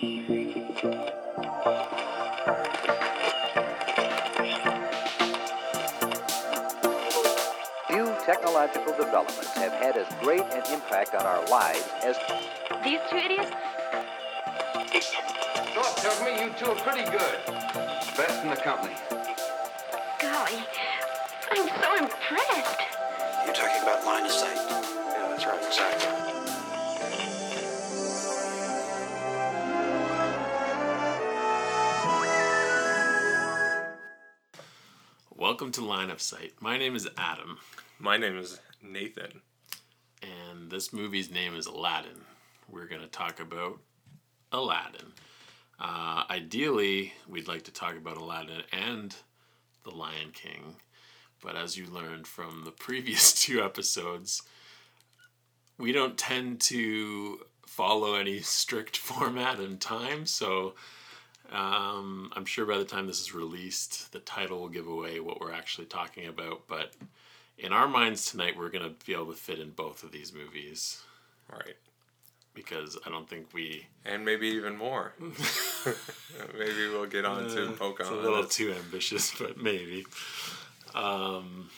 Few technological developments have had as great an impact on our lives as These two idiots? Doc tells me you two are pretty good. Best in the company. Golly, I'm so impressed. You're talking about line of sight. Yeah, that's right, exactly. Welcome to Line of Sight. My name is Adam, My name is Nathan. and this movie's name is Aladdin. We're going to talk about Aladdin. Uh, ideally, we'd like to talk about Aladdin and The Lion King, but as you learned from the previous two episodes, we don't tend to follow any strict format and time, so um, I'm sure by the time this is released, the title will give away what we're actually talking about. But in our minds tonight, we're going to be able to fit in both of these movies Right. because I don't think we. And maybe even more. maybe we'll get on to Uh, It's a little too ambitious, but maybe. Um,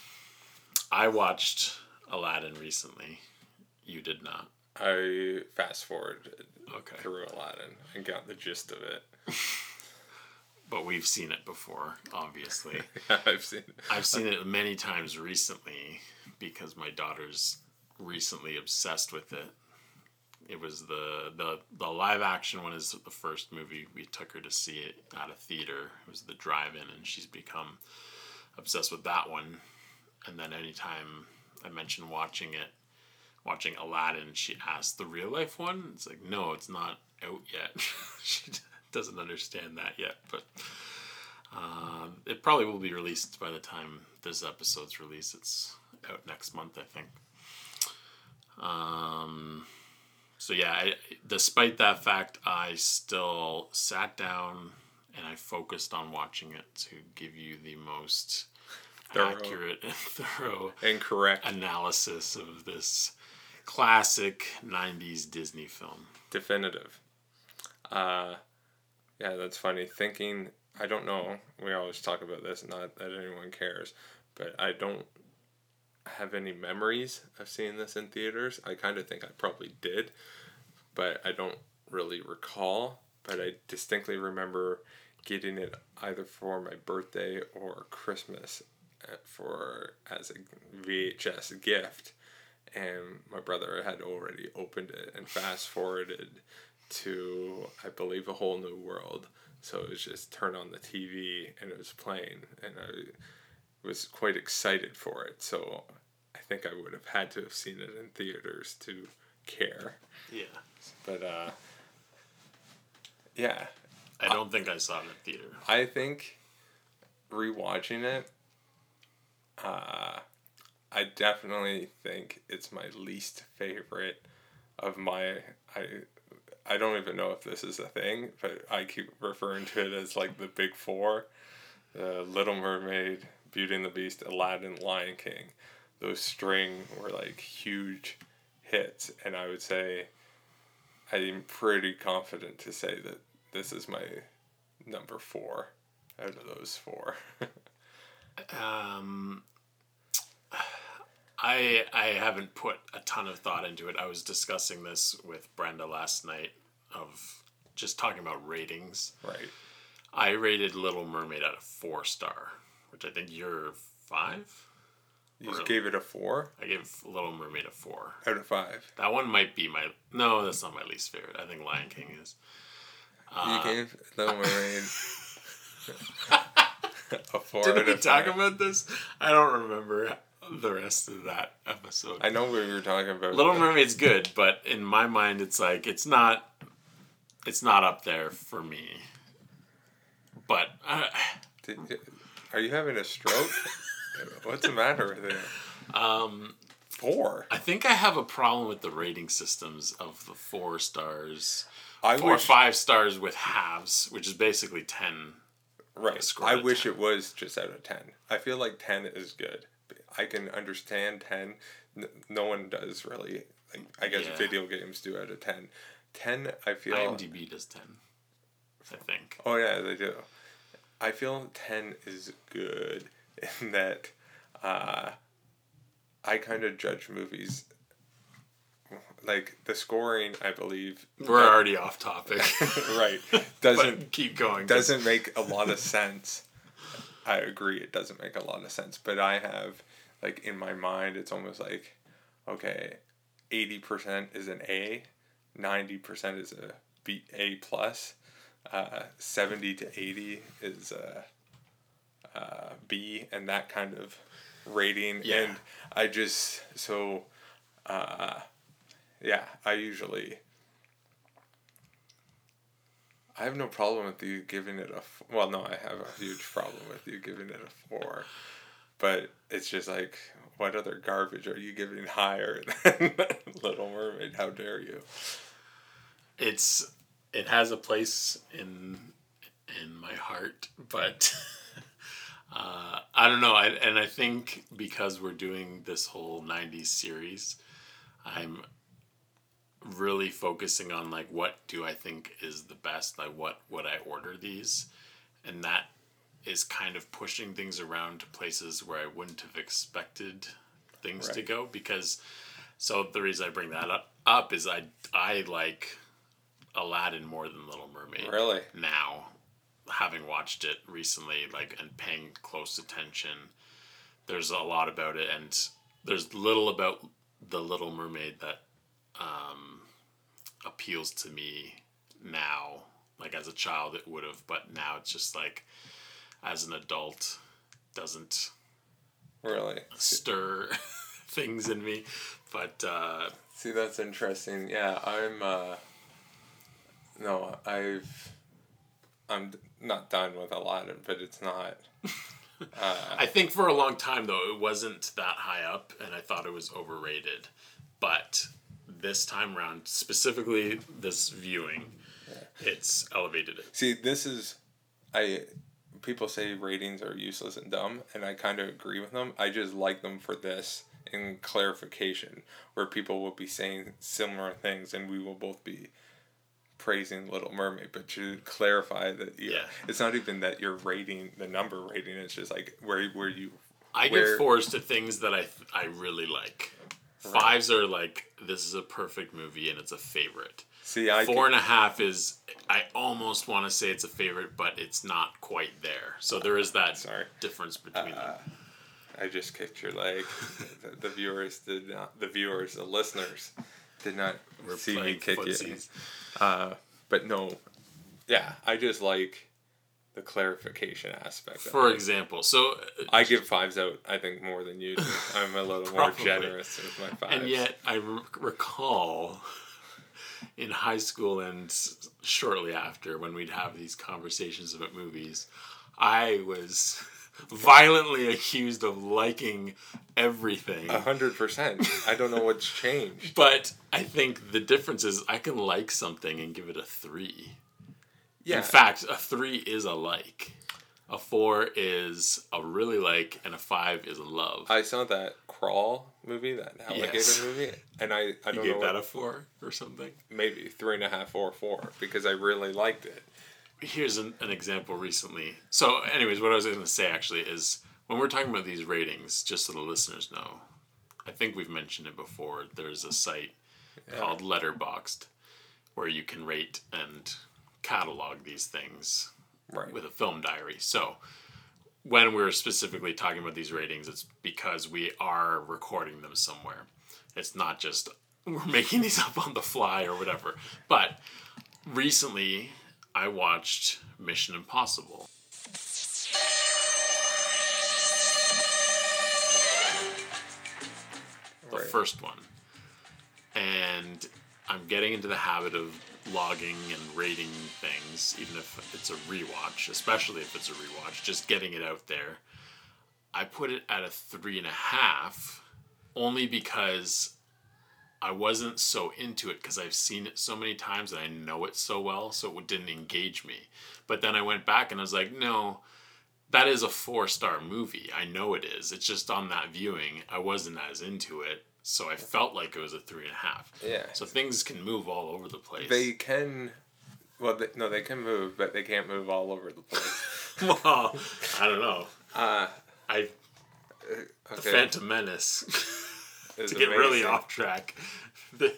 I watched Aladdin recently. You did not. I fast forwarded Okay. through Aladdin and got the gist of it. But we've seen it before, obviously. yeah, I've seen I've seen it many times recently because my daughter's recently obsessed with it. It was the the the live action one is the first movie we took her to see it at a theater. It was the drive-in, and she's become obsessed with that one. And then anytime I mention watching it, watching Aladdin, she asks the real life one. It's like no, it's not out yet. she doesn't understand that yet, but. Uh, it probably will be released by the time this episode's released. It's out next month, I think. Um, so yeah, I, despite that fact, I still sat down and I focused on watching it to give you the most Thorough. accurate and thorough and correct analysis of this classic 90s Disney film. definitive. Uh, yeah, that's funny. Thinking, I don't know. We always talk about this, not that anyone cares, but I don't have any memories of seeing this in theaters. I kind of think I probably did, but I don't really recall. But I distinctly remember getting it either for my birthday or Christmas uh, for as a VHS gift and my brother had already opened it and fast forwarded to I believe a whole new world. So it was just turn on the TV and it was playing, and I was quite excited for it. So I think I would have had to have seen it in theaters to care. Yeah. But uh, yeah, I don't think I saw it in the theater. I think rewatching it, uh, I definitely think it's my least favorite of my I I don't even know if this is a thing, but I keep referring to it as like the big four. The Little Mermaid, Beauty and the Beast, Aladdin, Lion King. Those string were like huge hits and I would say I'm pretty confident to say that this is my number four out of those four. Um, I I haven't put a ton of thought into it. I was discussing this with Brenda last night of just talking about ratings. right. I rated Little Mermaid at a four star, which I think you're five. You just gave it a four I gave Little Mermaid a four. out of five. That one might be my no. That's not my least favorite. I think Lion King is. you uh, gave Little Mermaid a four Did we talk five. about this? I don't remember the rest of that episode. I know we were talking about Little Mermaid's good, but in my mind, it's like it's not. It's not up there for me. But uh, Did, are you having a stroke? What's the matter with you? um, Four. I think I have a problem with the rating systems of the four stars, I four or wish. five stars with halves, which is basically ten. Right. I wish 10. it was just out of ten. I feel like ten is good. I can understand ten. N- No one does really. Like I guess Yeah. video games do out of ten. Ten, I feel. IMDb does ten. I think. Oh yeah, they do. I feel ten is good in that uh, I kind of judge movies like the scoring. I believe We're already off topic. right doesn't keep going. doesn't make a lot of sense. I agree, it doesn't make a lot of sense. But I have like in my mind, it's almost like okay, eighty percent is an A, ninety percent is a B A plus, uh, seventy to eighty is a, uh and that kind of rating. Yeah. And I just so, uh, yeah, I usually. I have no problem with you giving it a f- well. No, I have a huge problem with you giving it a four, but it's just like, what other garbage are you giving higher than Little Mermaid? How dare you? it's it has a place in in my heart, but uh, I don't know. I, and I think because we're doing this whole '90s series, I'm really focusing on like what do I think is the best. Like what would I order these, and that is kind of pushing things around to places where I wouldn't have expected things to go because. So the reason I bring that up, up is I I like Aladdin more than Little Mermaid. Really? Now, having watched it recently, like and paying close attention, there's a lot about it, and there's little about the Little Mermaid that um, appeals to me now. Like as a child, it would have, but now it's just like, as an adult, doesn't Really? stir things in me. But uh, See, that's interesting. Yeah, I'm. uh No, I've. I'm not done with a lot Aladdin, but it's not. I think for a long time though it wasn't that high up, and I thought it was overrated. But this time around, specifically this viewing, it's elevated it. See, this is, I, people say ratings are useless and dumb, and I kind of agree with them. I just like them for this in clarification, where people will be saying similar things, and we will both be praising Little Mermaid, but to clarify that you Yeah. it's not even that you're rating the number rating. It's just like where where you I Where- give fours to things that I I really like. Fives are like this is a perfect movie and it's a favorite. See. I Four and a half is I almost want to say it's a favorite, but it's not quite there. So there is that Sorry. difference between them. I just kicked your leg. the, the viewers did not. The viewers, the listeners, did not We're see me kick you. footsies. Uh, but no, yeah, I just like the clarification aspect. For it. example, so uh, I give fives out. I think more than you do. I'm a little more generous with my fives. And yet, I r- recall in high school and shortly after, when we'd have these conversations about movies, I was violently accused of liking everything. a hundred percent. I don't know what's changed. But I think the difference is I can like something and give it a three. Yeah. In fact, a three is a like. A four is a really like, and a five is a love. I saw that crawl movie, that alligator Yes. movie, and I I don't know gave what, that a four or something? maybe three and a half or four because I really liked it. here's an, an example recently. So, anyways, what I was going to say actually is when we're talking about these ratings, just so the listeners know, I think we've mentioned it before. There's a site called Letterboxd where you can rate and catalog these things Right. with a film diary. So, when we're specifically talking about these ratings, it's because we are recording them somewhere. It's not just we're making these up on the fly or whatever. But recently, I watched Mission Impossible. The Right. first one. And I'm getting into the habit of logging and rating things, even if it's a rewatch, especially if it's a rewatch, just getting it out there. I put it at a three and a half only because I wasn't so into it because I've seen it so many times and I know it so well, so it didn't engage me. But then I went back and I was like, no, that is a four star movie. I know it is. It's just on that viewing, I wasn't as into it. So I felt like it was a three and a half. Yeah. So things can move all over the place. They can, Well, they, no, they can move, but they can't move all over the place. well, I don't know. Uh, I okay. the Phantom Menace to get really off track.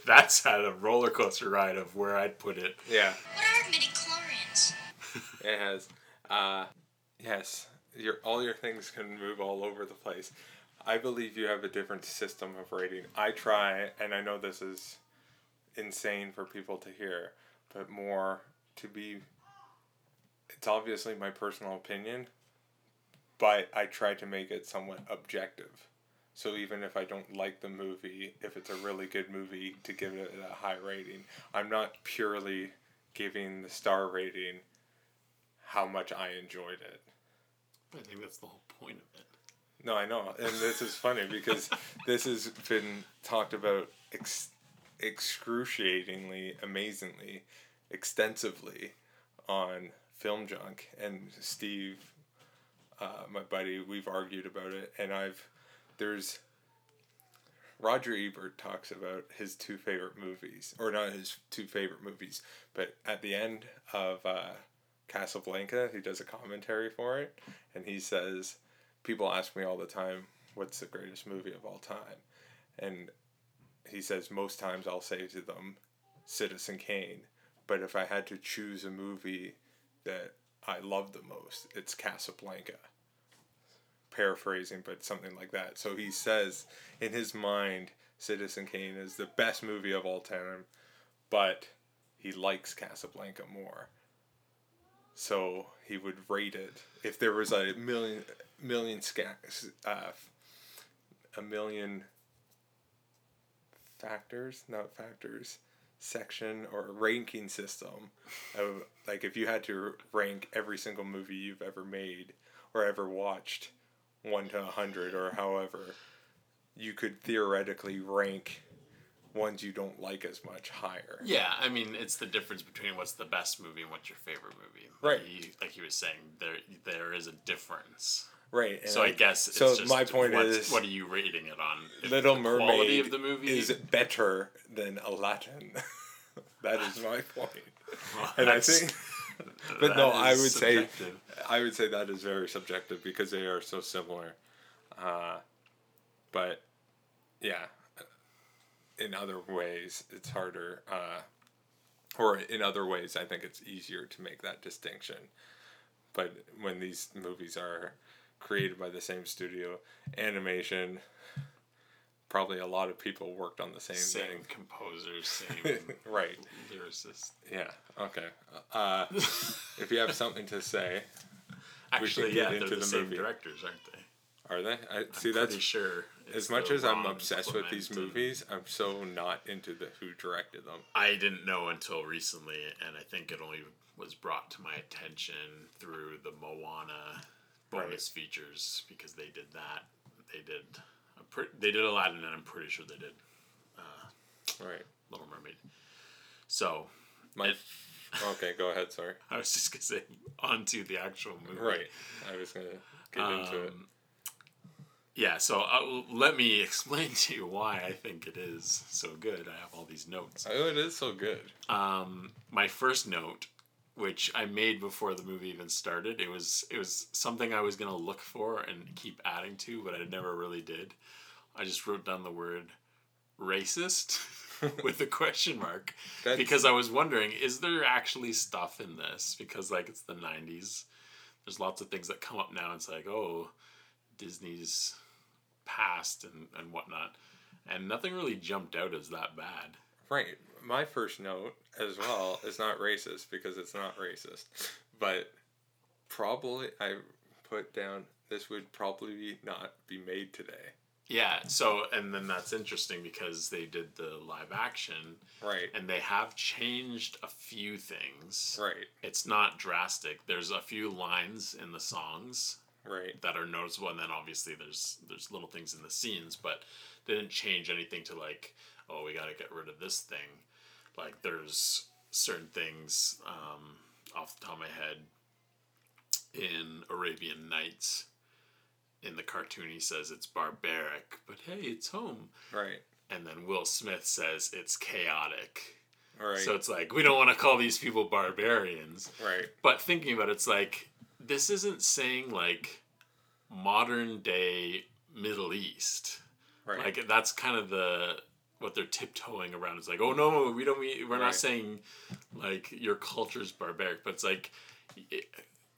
That's had a roller coaster ride of where I'd put it. Yeah, What are midichlorians? it has. Uh, yes, your all your things can move all over the place. I believe you have a different system of rating. I try, and I know this is insane for people to hear, but more to be. It's obviously my personal opinion, but I try to make it somewhat objective. So even if I don't like the movie, if it's a really good movie, to give it a high rating, I'm not purely giving the star rating how much I enjoyed it. I think that's the whole point of it. No, I know, and this is funny because this has been talked about ex- excruciatingly, amazingly, extensively on Film Junk, and Steve, uh, my buddy, we've argued about it, and I've there's Roger Ebert talks about his two favorite movies, or not his two favorite movies, but at the end of uh, Casablanca, he does a commentary for it, and he says, People ask me all the time, what's the greatest movie of all time? And he says, Most times I'll say to them, Citizen Kane. But if I had to choose a movie that I love the most, it's Casablanca paraphrasing, but something like that. So he says in his mind, Citizen Kane is the best movie of all time, but he likes Casablanca more. So he would rate it if there was a million million sca- uh, a million factors, not factors, section or ranking system of like if you had to rank every single movie you've ever made or ever watched one to a hundred or however, you could theoretically rank ones you don't like as much higher. Yeah, I mean, it's the difference between what's the best movie and what's your favorite movie. Right. He, like he was saying, there there is a difference. Right. So I guess it's so just my point what, is what are you rating it on? If Little Mermaid quality of the movie is better than Aladdin. that is my point. Well, And I think but no, I would say. I would say that is very subjective because they are so similar. Uh, but yeah, in other ways it's harder. Uh, or in other ways, I think it's easier to make that distinction. But when these movies are created by the same studio, animation, probably a lot of people worked on the same, same thing. composers, same right. lyricist. Yeah. Okay. Uh, if you have something to say, Actually, get yeah, they're into the, the same movie. directors, aren't they? are they? I see. I'm That's sure. as much as I'm obsessed with these movies. I'm so not into the who directed them. I didn't know until recently, and I think it only was brought to my attention through the Moana bonus features because they did that. They did. A pre- they did Aladdin, and I'm pretty sure they did Right. Little Mermaid. So My. And- okay. Go ahead. Sorry. I was just gonna say on to the actual movie. Right. I was gonna get into it. Um, Yeah, so uh, let me explain to you why I think it is so good. I have all these notes. Oh, it is so good. um, my first note, which I made before the movie even started, it was it was something I was gonna look for and keep adding to, but I never really did. I just wrote down the word racist with a question mark because I was wondering, is there actually stuff in this? Because like it's the '90s, there's lots of things that come up now. It's like, oh, Disney's past and and whatnot, and nothing really jumped out as that bad. Right. My first note as well is not racist because it's not racist, but probably I put down this would probably not be made today. Yeah, so and then that's interesting because they did the live action Right. and they have changed a few things. Right. It's not drastic. There's a few lines in the songs Right. that are noticeable and then obviously there's there's little things in the scenes, but they didn't change anything to like, oh, we got to get rid of this thing. Like there's certain things um, off the top of my head in Arabian Nights in the cartoon he says it's barbaric, but hey, it's home Right. and then Will Smith says it's chaotic. Right. So it's like we don't want to call these people barbarians. right. But thinking about it, it's like this isn't saying like modern day Middle East. Right. Like that's kind of the what they're tiptoeing around. It's like, oh no, we don't. We, we're Right. not saying like your culture's barbaric, but it's like, it,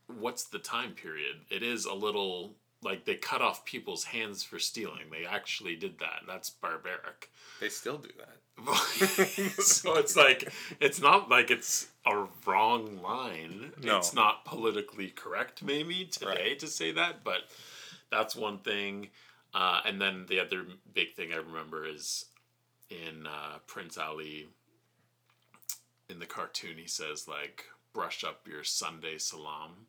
what's the time period? It is a little like they cut off people's hands for stealing. They actually did that. That's barbaric. they still do that. so it's like it's not like it's a wrong line. No. It's not politically correct maybe today Right. to say that, but that's one thing. Uh, and then the other big thing I remember is in uh, Prince Ali. In the cartoon, he says like brush up your Sunday salam,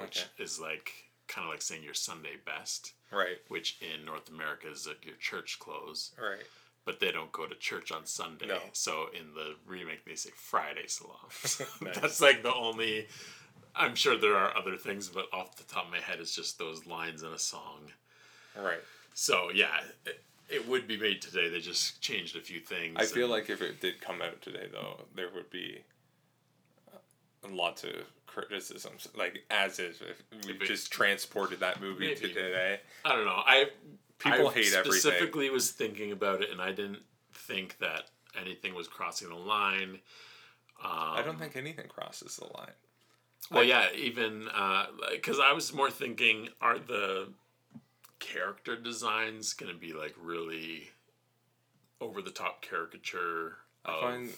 which Okay. is like kind of like saying your Sunday best, Right. which in North America is like your church clothes Right. but they don't go to church on Sunday. No. So in the remake, they say Friday salam. Nice. That's like the only. I'm sure there are other things, but off the top of my head, it's just those lines in a song. Right. So yeah, it, it would be made today. They just changed a few things. I feel like if it did come out today, though, there would be uh, lots of criticisms. Like as is, if we If just transported that movie to today. I don't know. I People I hate everything. Specifically, was thinking about it, and I didn't think that anything was crossing the line. Um, I don't think anything crosses the line. Well, yeah, even because I was more thinking, are the character designs going to be like really over the top caricature I of find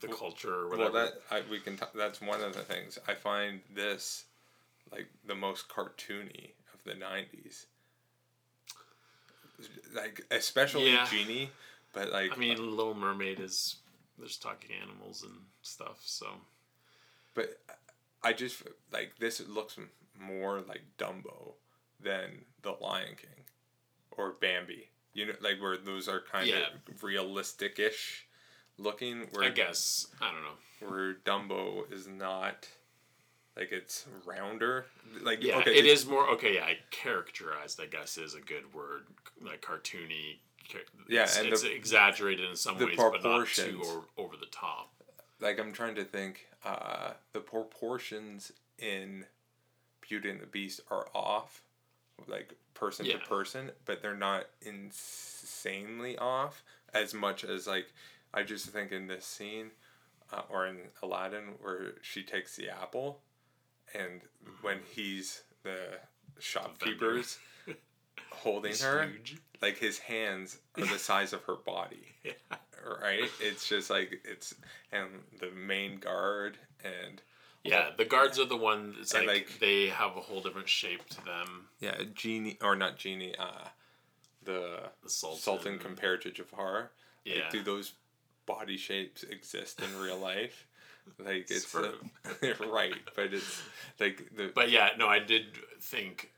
the culture or well whatever? that I, we can. T- that's one of the things I find this like the most cartoony of the '90s. Like especially Yeah. Genie, but like I mean, uh, Little Mermaid is there's talking animals and stuff, so But I just like this looks more like Dumbo than The Lion King or Bambi. You know, like where those are kind Yeah. of realistic-ish looking. Where I guess I don't know. where Dumbo is not like it's rounder. Like Yeah, okay, it's- more okay. Yeah, characterized, I guess, is a good word. Like cartoony. Yeah, it's, and it's the- exaggerated in some ways, but not too or, over the top. like I'm trying to think. Uh, the proportions in Beauty and the Beast are off, like person Yeah. to person, but they're not insanely off as much as like I just think in this scene, uh, or in Aladdin where she takes the apple, and when he's the shopkeepers holding her, huge. like his hands are the size of her body Yeah. right? It's just like it's and the main guard and Yeah, the guards are the ones. Like, like- they have a whole different shape to them. yeah, genie or not genie, uh, the, The Sultan. Sultan compared to Jafar. Yeah. Like, do those body shapes exist in real life? Like it's uh, right, but it's like the But yeah, no, I did think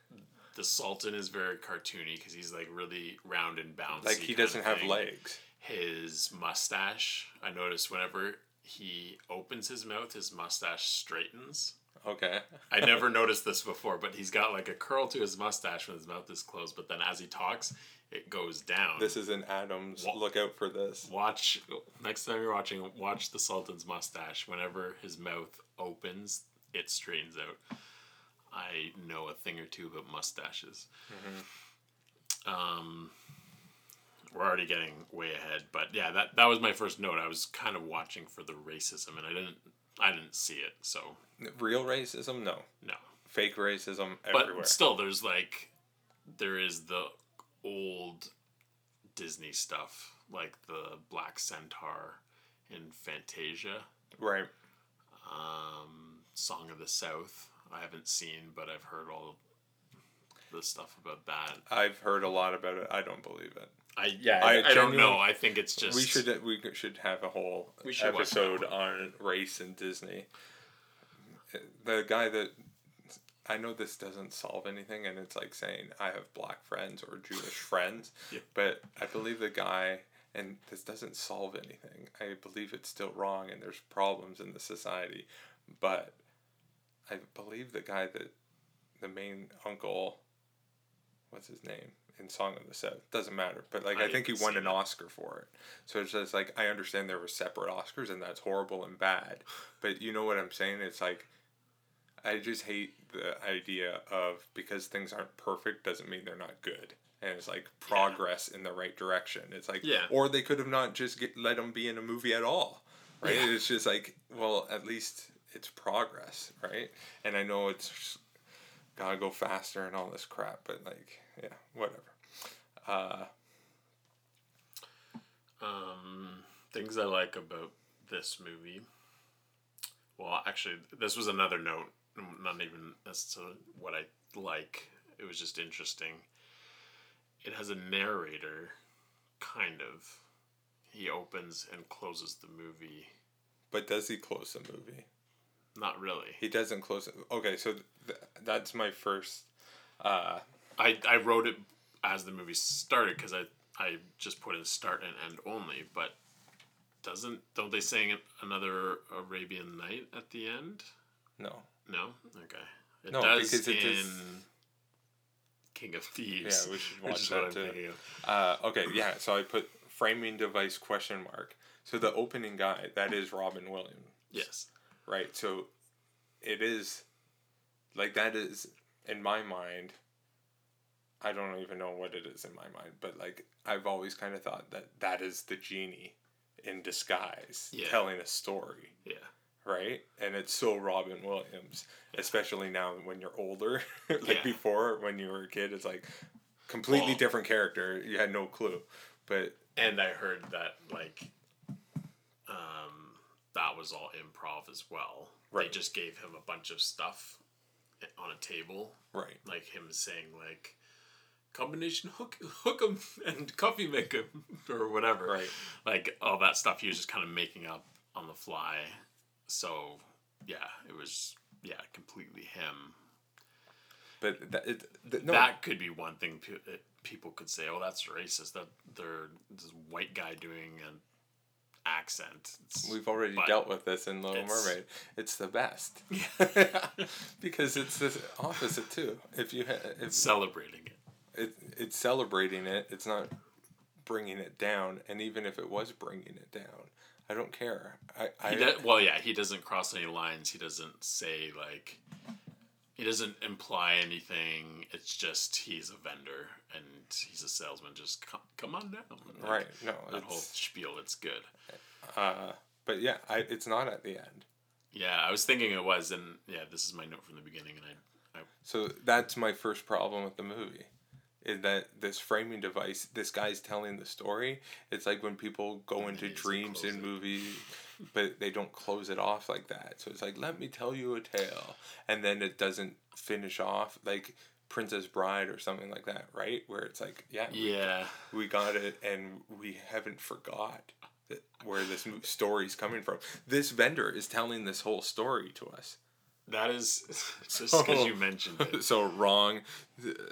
the Sultan is very cartoony because he's like really round and bouncy. like he doesn't have legs. His mustache, I noticed whenever he opens his mouth, his mustache straightens. Okay, I never noticed this before, but he's got like a curl to his mustache when his mouth is closed, but then as he talks, it goes down. this is an Adams. Wha- Look out for this. watch next time you're watching watch the sultan's mustache whenever his mouth opens it straightens out i know a thing or two about mustaches um we're already getting way ahead but yeah that that was my first note i was kind of watching for the racism and i didn't i didn't see it so Real racism? No. no Fake racism but still there's like there is the old disney stuff like the black centaur in fantasia right. um, song of the south i haven't seen but i've heard all the stuff about that I've heard a lot about it. I don't believe it. I yeah I i, I don't know i think it's just we should we should have a whole We should watch that episode on race and Disney. The guy that I know this doesn't solve anything, and it's like saying I have black friends or Jewish friends, Yeah. but I believe the guy, and this doesn't solve anything. I believe it's still wrong, and there's problems in the society, but I believe the guy that the main uncle, what's his name in Song of the South. Doesn't matter. But like I I, think he won an it. Oscar for it. So it's just like I understand there were separate Oscars and that's horrible and bad. But you know what I'm saying? It's like I just hate the idea of because things aren't perfect doesn't mean they're not good. And it's like progress in the right direction. It's like Yeah. or they could have not just get, let him be in a movie at all. Right? Yeah. It's just like well, at least it's progress, right? And I know it's gotta go faster and all this crap, but like, yeah, whatever. Uh, Um, things I like about this movie. Well, actually, this was another note. Not even as to what I like. It was just interesting. It has a narrator, kind of. He opens and closes the movie. but does he close the movie? Not really. He doesn't close it. Okay, so th- that's my first. Uh, I, I wrote it as the movie started because I, I just put in start and end only. But doesn't don't they sing another Arabian Night at the end? no. No. Okay. It No, does because it in is- King of Thieves. Yeah, we should watch that too. Uh, okay, yeah. So I put framing device question mark. So the opening guy that is Robin Williams, Yes. right? So it is like that is in my mind. I don't even know what it is in my mind, but like I've always kind of thought that that is the genie in disguise Yeah. telling a story. Yeah. right? And it's so Robin Williams, especially now when you're older. like Yeah. before, when you were a kid, it's like completely Well- different character. You had no clue, but And I heard that like, um, that was all improv as well. They Right. just gave him a bunch of stuff on a table, right, like him saying like. Combination hook, hook 'em and coffee make 'em or whatever. Right. Like all that stuff he was just kind of making up on the fly. So, yeah, it was yeah completely him. but that it, th- no, that could be one thing pe- people could say, "Oh, that's racist." That they're this white guy doing an accent. It's- we've already dealt with this in Little it's- Mermaid. It's the best yeah. because it's the opposite too. If you ha- if celebrating it. It, it's celebrating it. It's not bringing it down. And even if it was bringing it down, I don't care. I, I does, well, yeah, he doesn't cross any lines. He doesn't say like. He doesn't imply anything. It's just he's a vendor and he's a salesman. Just come, come on down. Like, right. No, That whole spiel. It's good. uh, but yeah, I, it's not at the end. Yeah, I was thinking it was, and yeah, this is my note from the beginning, and I, I So that's my first problem with the movie. Is that this framing device? This guy's telling the story. It's like when people go And into dreams in movies, but they don't close it off like that. So it's like, let me tell you a tale, and then it doesn't finish off like Princess Bride or something like that, right? Where it's like, yeah, yeah. we got it, and we haven't forgot that where this story's coming from. This vendor is telling this whole story to us. That is just because you mentioned it. so wrong.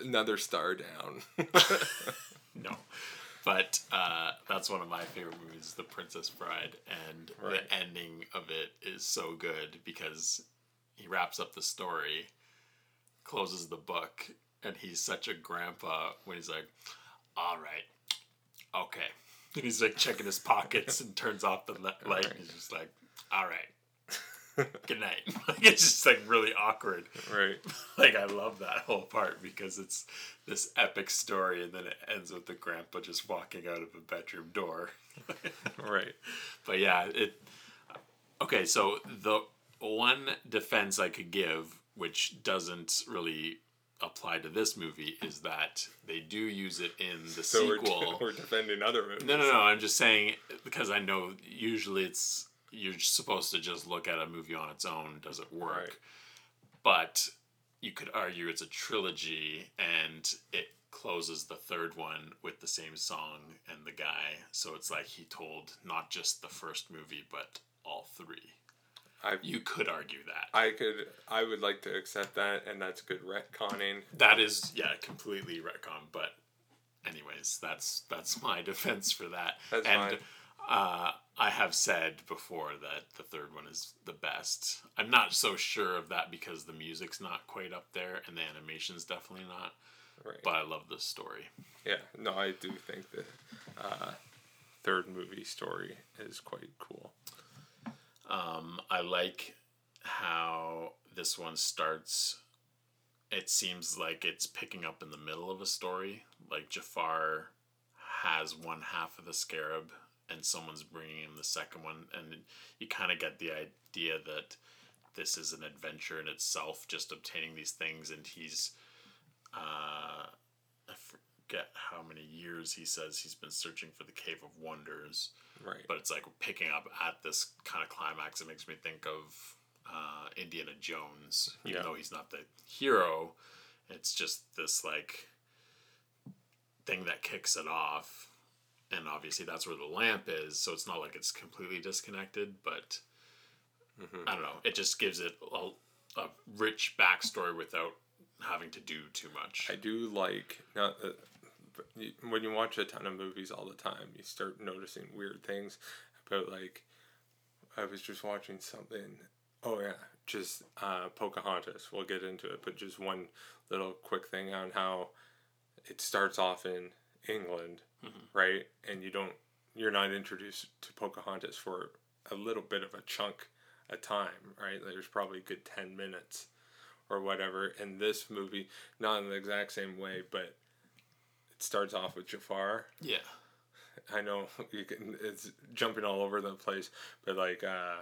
Another star down. No, but uh, that's one of my favorite movies, The Princess Bride, and Right. the ending of it is so good because he wraps up the story, closes the book, and he's such a grandpa when he's like, "All right, okay," and he's like checking his pockets and turns off the li- light. And he's just like, "All right." Good night. Like, it's just like really awkward. right. like I love that whole part because it's this epic story and then it ends with the grandpa just walking out of a bedroom door. Right. but yeah, it Okay, so the one defense I could give which doesn't really apply to this movie is that they do use it in the So we're, sequel. we're defending other movies. No, no, no. I'm just saying because I know usually it's you're supposed to just look at a movie on its own. Does it work? Right. But you could argue it's a trilogy, and it closes the third one with the same song and the guy. So it's like he told not just the first movie, but all three. I, You could argue that. I could. I would like to accept that, and that's good retconning. That is, yeah, completely retcon. But, anyways, that's that's my defense for that. That's and fine. Uh, I have said before that the third one is the best. I'm not so sure of that because the music's not quite up there and the animation's definitely not. Right. but I love this story. Yeah, no, I do think the uh, third movie story is quite cool. Um, I like how this one starts. It seems like it's picking up in the middle of a story. Like Jafar has one half of the scarab, and someone's bringing him the second one, and you kind of get the idea that this is an adventure in itself, just obtaining these things, and he's. Uh, I forget how many years he says he's been searching for the Cave of Wonders Right. but it's like picking up at this kind of climax. It makes me think of uh, Indiana Jones, even Yeah. though he's not the hero. It's just this like thing that kicks it off, and obviously that's where the lamp is. So it's not like it's completely disconnected, but I don't know. It just gives it a, a rich backstory without having to do too much. I do like not that when you watch a ton of movies all the time, you start noticing weird things. But like, I was just watching something. Oh yeah, just uh, Pocahontas. We'll get into it, but just one little quick thing on how it starts off in England, right? And you don't, you're not introduced to Pocahontas for a little bit of a chunk of time, right? There's probably a good ten minutes or whatever. In this movie, not in the exact same way, but it starts off with Jafar. yeah, I know you can, it's jumping all over the place, but like uh,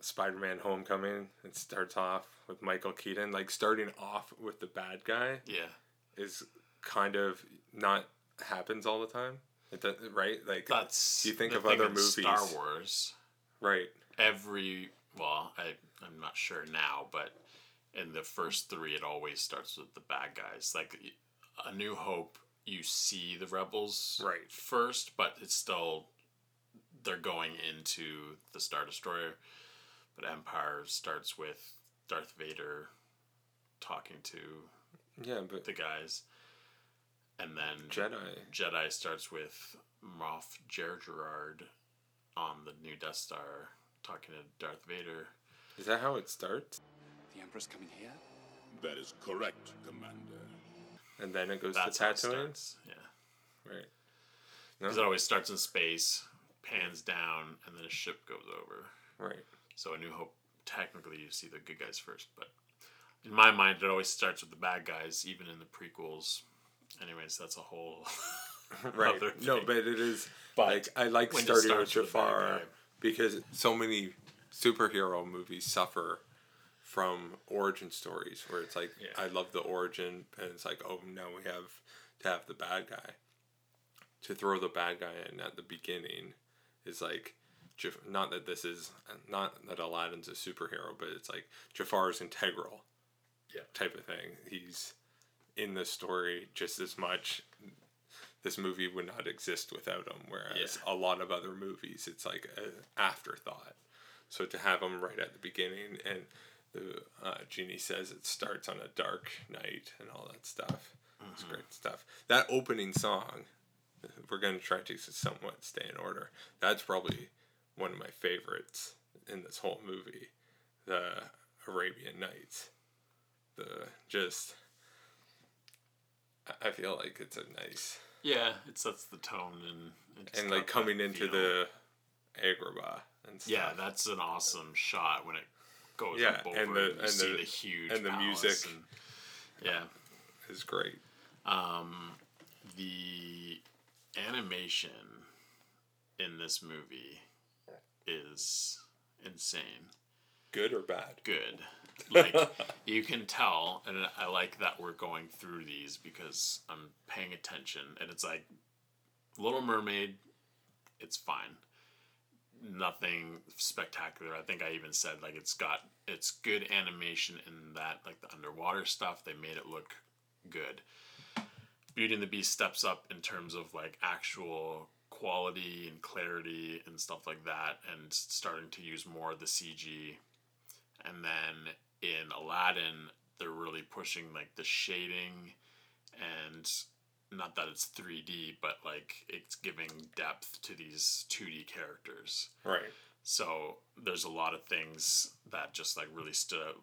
Spider-Man: Homecoming, it starts off with Michael Keaton. Like starting off with the bad guy yeah. is kind of not happens all the time. It does, right? Like That's you think of other movies, Star Wars. right? every well I, i'm not sure now but in the first three it always starts with the bad guys like a new hope you see the rebels Right. first but it's still they're going into the star destroyer but empire starts with darth vader talking to Yeah, but the guys and then Jedi. Jedi starts with Moff Jerjerrod on the new Death Star talking to Darth Vader. Is that how it starts? The Emperor's coming here? That is correct, Commander. And then it goes That's to how Tatooine. Yeah, right? because it always starts in space, pans down, and then a ship goes over. Right. So A New Hope, technically, you see the good guys first, but in my mind, it always starts with the bad guys, even in the prequels. Anyways, that's a whole right. other No, but it is But like I like starting with Jafar because so many superhero movies suffer from origin stories where it's like Yeah. I love the origin and it's like oh now we have to have the bad guy to throw the bad guy in at the beginning is like not that this is not that Aladdin's a superhero but it's like Jafar is integral Yeah. type of thing he's in the story just as much this movie would not exist without him. Whereas a lot of other movies, it's like an afterthought. So to have him right at the beginning, and the uh, genie says it starts on a dark night and all that stuff. It's great stuff. That opening song, we're gonna try to somewhat stay in order. That's probably one of my favorites in this whole movie, the Arabian Nights. The just, I- feel like it's a nice yeah, it sets the tone and and like coming into feel. the Agrabah and stuff. Yeah, that's an awesome shot when it goes Yeah, over and and, the- you and see the- the, huge and the music. and- yeah, is great. um, the animation in this movie is insane. Good or bad? Good. Like you can tell, and I like that we're going through these because I'm paying attention, and it's like Little Mermaid. It's fine. Nothing spectacular. I think I even said like it's got it's good animation in that like the underwater stuff. They made it look good. Beauty and the Beast steps up in terms of like actual quality and clarity and stuff like that, and starting to use more of the CG. And then in Aladdin, they're really pushing like the shading and not that it's 3D, but like it's giving depth to these 2D characters. Right. So there's a lot of things that just like really stood out.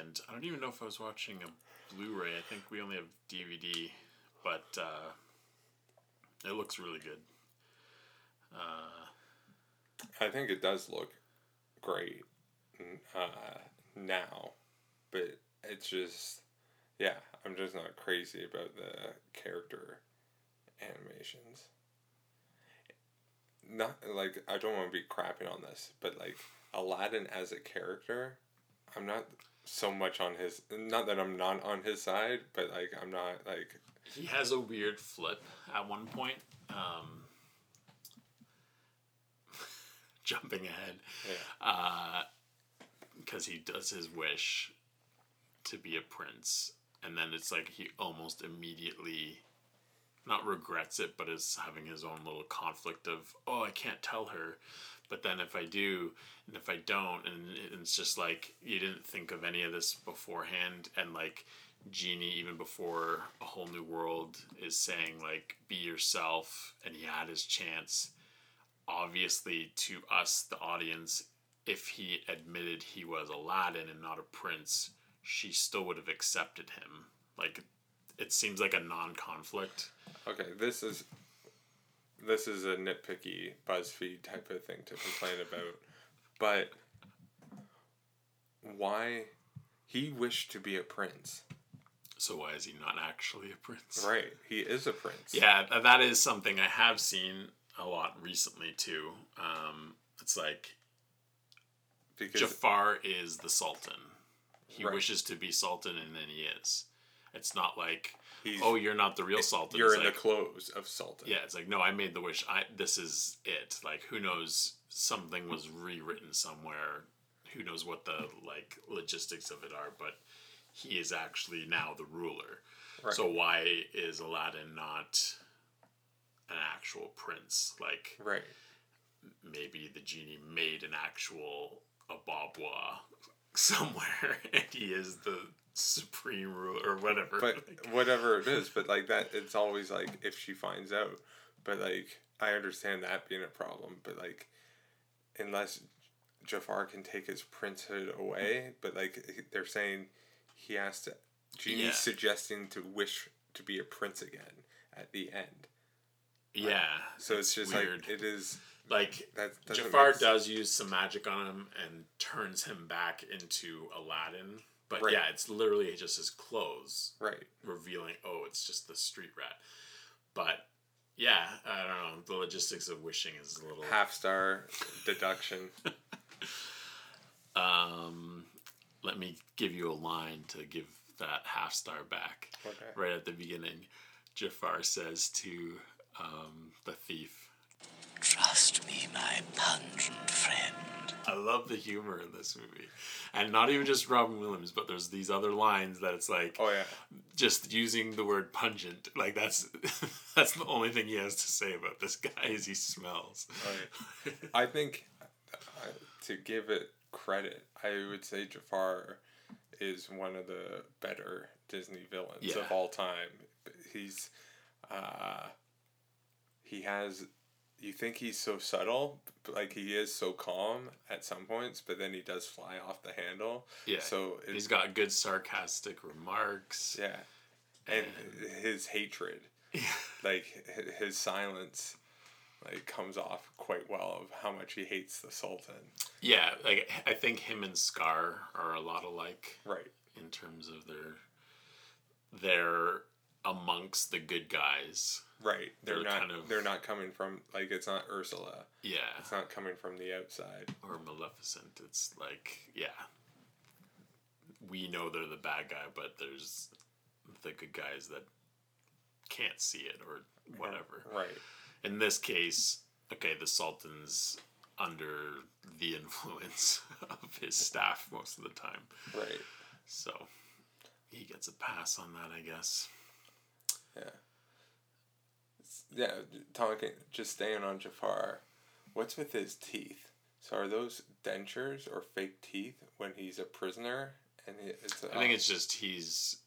And I don't even know if I was watching a Blu-ray. I think we only have DVD, but uh, it looks really good. Uh, I think it does look great uh, now, but it's just, yeah, I'm just not crazy about the character animations. Not like I don't want to be crapping on this, but like Aladdin as a character, I'm not so much on his. Not that I'm not on his side, but like I'm not like he has a weird flip at one point. Um, jumping ahead, yeah. Because he does his wish to be a prince, and then it's like he almost immediately, not regrets it, but is having his own little conflict of, oh, I can't tell her, but then if I do, and if I don't, and it's just like you didn't think of any of this beforehand, and like Genie, even before a whole new world, is saying like, be yourself, and he had his chance. Obviously to us the audience if he admitted he was aladdin and not a prince she still would have accepted him like it seems like a non-conflict Okay, this is this is a nitpicky BuzzFeed type of thing to complain about, but why he wished to be a prince? so why is he not actually a prince Right, he is a prince. yeah that is something i have seen a lot recently too um, it's like because jafar is the sultan he Right. wishes to be sultan and then he is it's not like He's- oh you're not the real sultan you're It's in like, the clothes of Sultan. Yeah, it's like no, I made the wish. I this is it. Like who knows? Something was rewritten somewhere. Who knows what the like logistics of it are? But he is actually now the ruler. Right. So why is Aladdin not an actual prince? Like Right. maybe the genie made an actual Ababwa somewhere, and he is the supreme ruler or whatever. But Like, whatever it is, but like that, it's always like if she finds out. But like I understand that being a problem, but like unless Jafar can take his princehood away, but like they're saying he has to. Genie's Yeah. suggesting to wish to be a prince again at the end. yeah. So it's, just weird. like it is. Like That Jafar does use some magic on him and turns him back into Aladdin. But Right. yeah, it's literally just his clothes Right. revealing, oh, it's just the street rat. But yeah, I don't know. The logistics of wishing is a little. Half star deduction. Um, let me give you a line to give that half star back. Okay. Right at the beginning, Jafar says to um, the thief, Trust me, my pungent friend. I love the humor in this movie, and not even just Robin Williams, but there's these other lines that it's like Oh yeah. just using the word pungent. Like that's that's the only thing he has to say about this guy is he smells. Right. I think uh, to give it credit, I would say Jafar is one of the better Disney villains Yeah. of all time. He's uh, he has you think he's so subtle, like he is so calm at some points, but then he does fly off the handle. Yeah. So He's got good sarcastic remarks. yeah, and his hatred, like his silence, like comes off quite well of how much he hates the Sultan. Yeah, like I think him and Scar are a lot alike Right. in terms of their they're amongst the good guys. Right. They're, They're not kind of- they're not coming from like it's not Ursula. Yeah. It's not coming from the outside. Or Maleficent. It's like, yeah. We know they're the bad guy, but there's the good guys that can't see it or whatever. Right. In this case, okay, the Sultan's under the influence of his staff most of the time. Right. So he gets a pass on that, I guess. Yeah. Yeah, talking just staying on Jafar. What's with his teeth? So are those dentures or fake teeth when he's a prisoner? And it's I think it's just he's.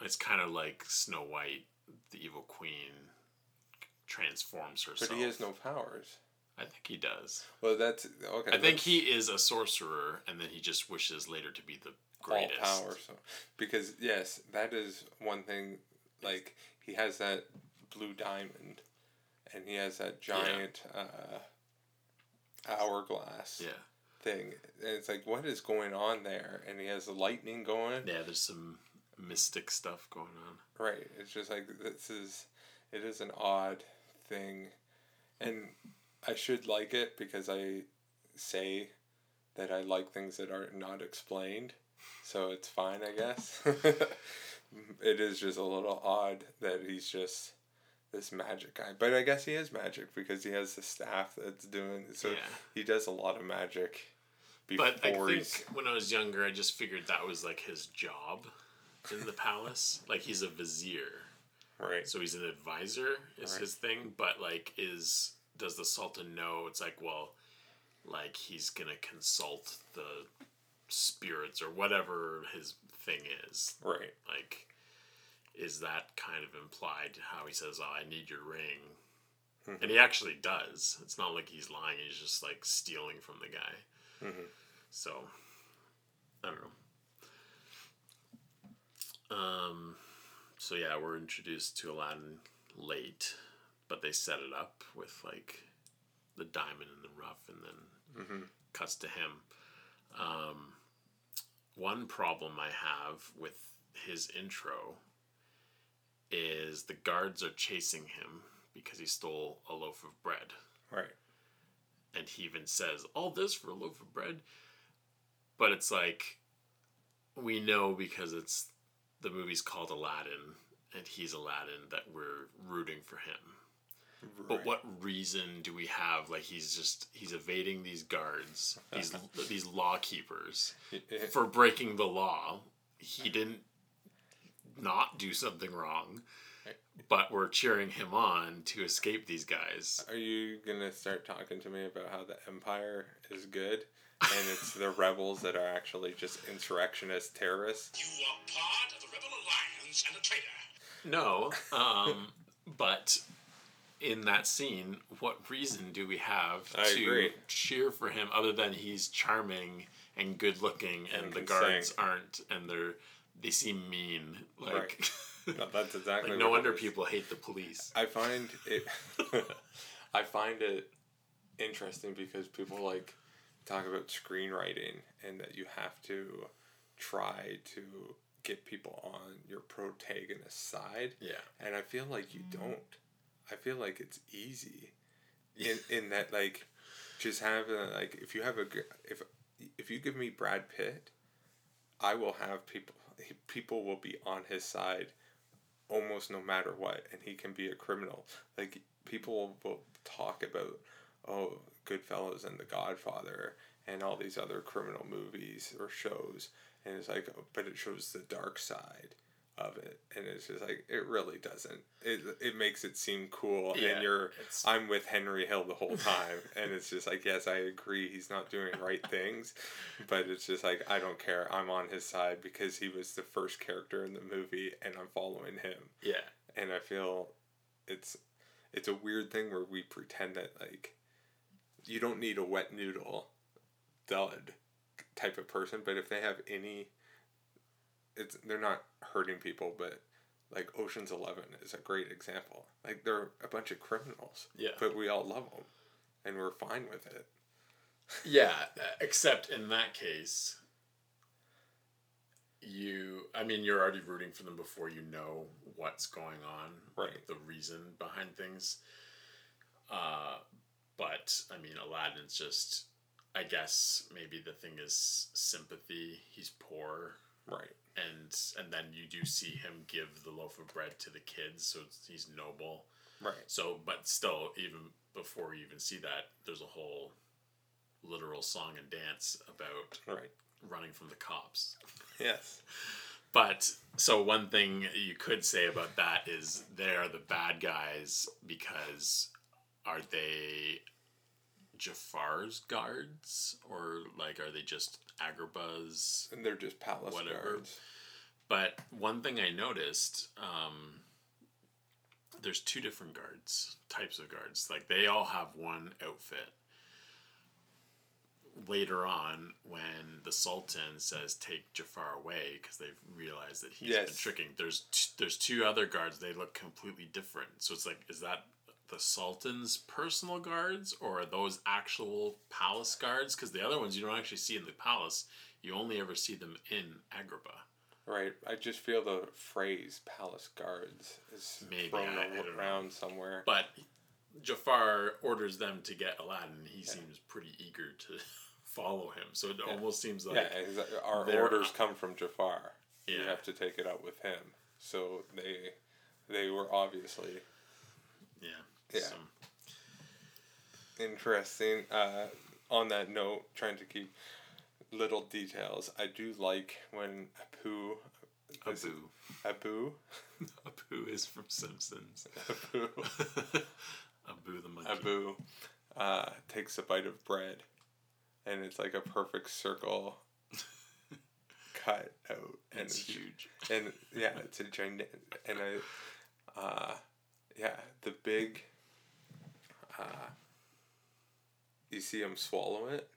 It's kind of like Snow White, the evil queen, transforms herself. But he has no powers. I think he does. Well, that's okay. I think he is a sorcerer, and then he just wishes later to be the greatest. all power. So, because yes, that is one thing. Like he has that blue diamond, and he has that giant uh, hourglass Yeah, thing, and it's like, what is going on there? And he has the lightning going. yeah. There's some mystic stuff going on. Right. It's just like this is, it is an odd thing, and I should like it because I say that I like things that are not explained, so it's fine, I guess. it is just a little odd that he's just this magic guy, but I guess he is magic because he has the staff that's doing so. Yeah. He does a lot of magic. Before But I think he's when I was younger, I just figured that was like his job in the palace. Like he's a vizier, right. so he's an advisor is Right. his thing. But like, is does the sultan know? It's like, well, like he's gonna consult the spirits or whatever his thing is. Right. Like, is that kind of implied? How he says, "Oh, I need your ring." Mm-hmm. And he actually does. It's not like he's lying. He's just like stealing from the guy. Mhm. So, I don't know. Um, so yeah, we're introduced to Aladdin late, but they set it up with like the diamond in the rough, and then Mm-hmm. cuts to him. Um, one problem I have with his intro is the guards are chasing him because he stole a loaf of bread. Right. and he even says all this for a loaf of bread? But it's like we know because it's the movie's called aladdin and he's aladdin that we're rooting for him but what reason do we have like he's just he's evading these guards these these law keepers for breaking the law he didn't not do something wrong but we're cheering him on to escape these guys Are you gonna start talking to me about how the Empire is good, and it's the rebels that are actually just insurrectionist terrorists? You are part of the Rebel Alliance and a traitor. No, um, but in that scene, what reason do we have I to agree. cheer for him other than he's charming and good looking and, And the guards sing. aren't and they're they seem mean like Right. No, that's exactly. like no wonder people hate the police. I find it. I find it interesting because people like talk about screenwriting and that you have to try to get people on your protagonist side. Yeah. And I feel like you mm. don't. I feel like it's easy, in in that like, just have a, like if you have a if if you give me Brad Pitt, I will have people people will be on his side, almost no matter what, and he can be a criminal. Like people will talk about, oh, Goodfellas and The Godfather and all these other criminal movies or shows, and it's like, oh, but it shows the dark side of it and it's just like it really doesn't it, it makes it seem cool Yeah, and you're it's- i'm with henry hill the whole time and it's just like yes i agree he's not doing right things but it's just like i don't care i'm on his side because he was the first character in the movie and i'm following him Yeah. and i feel it's it's a weird thing where we pretend that like you don't need a wet noodle dud type of person but if they have any it's they're not hurting people but like oceans 11 is a great example like they're a bunch of criminals Yeah. but we all love them and we're fine with it Yeah, except in that case, you, I mean, you're already rooting for them before you know what's going on, like Right. the reason behind things. Uh, but, I mean, Aladdin's just, I guess maybe the thing is sympathy. He's poor. right And and then you do see him give the loaf of bread to the kids, so it's, he's noble. right So, but still, even before you even see that, there's a whole literal song and dance about right running from the cops. yes But so one thing you could say about that is they are the bad guys because are they Jafar's guards or like are they just Agrabah's and they're just palace Whatever. guards But one thing I noticed, um, there's two different guards, types of guards. Like they all have one outfit. Later on, when the Sultan says take Jafar away because they've realized that he's been tricking, there's t- there's two other guards. They look completely different. So it's like, is that the Sultan's personal guards or are those actual palace guards? Because the other ones you don't actually see in the palace. You only ever see them in Agrabah. Right. I just feel the phrase "palace guards" is Maybe, thrown I- I don't know. around somewhere. But Jafar orders them to get Aladdin. He seems pretty eager to follow him. So it almost seems like yeah, our orders come from Jafar. Yeah. You have to take it up with him. So they they were obviously yeah, Yeah. interesting. Uh, on that note, trying to keep little details. I do like when Apu, Abu. Abu, Abu is from Simpsons. Abu, Abu the monkey. Abu, uh, takes a bite of bread, and it's like a perfect circle cut out, and It's huge. and yeah, it's a giant, and I, uh, yeah, the big, uh, you see him swallow it,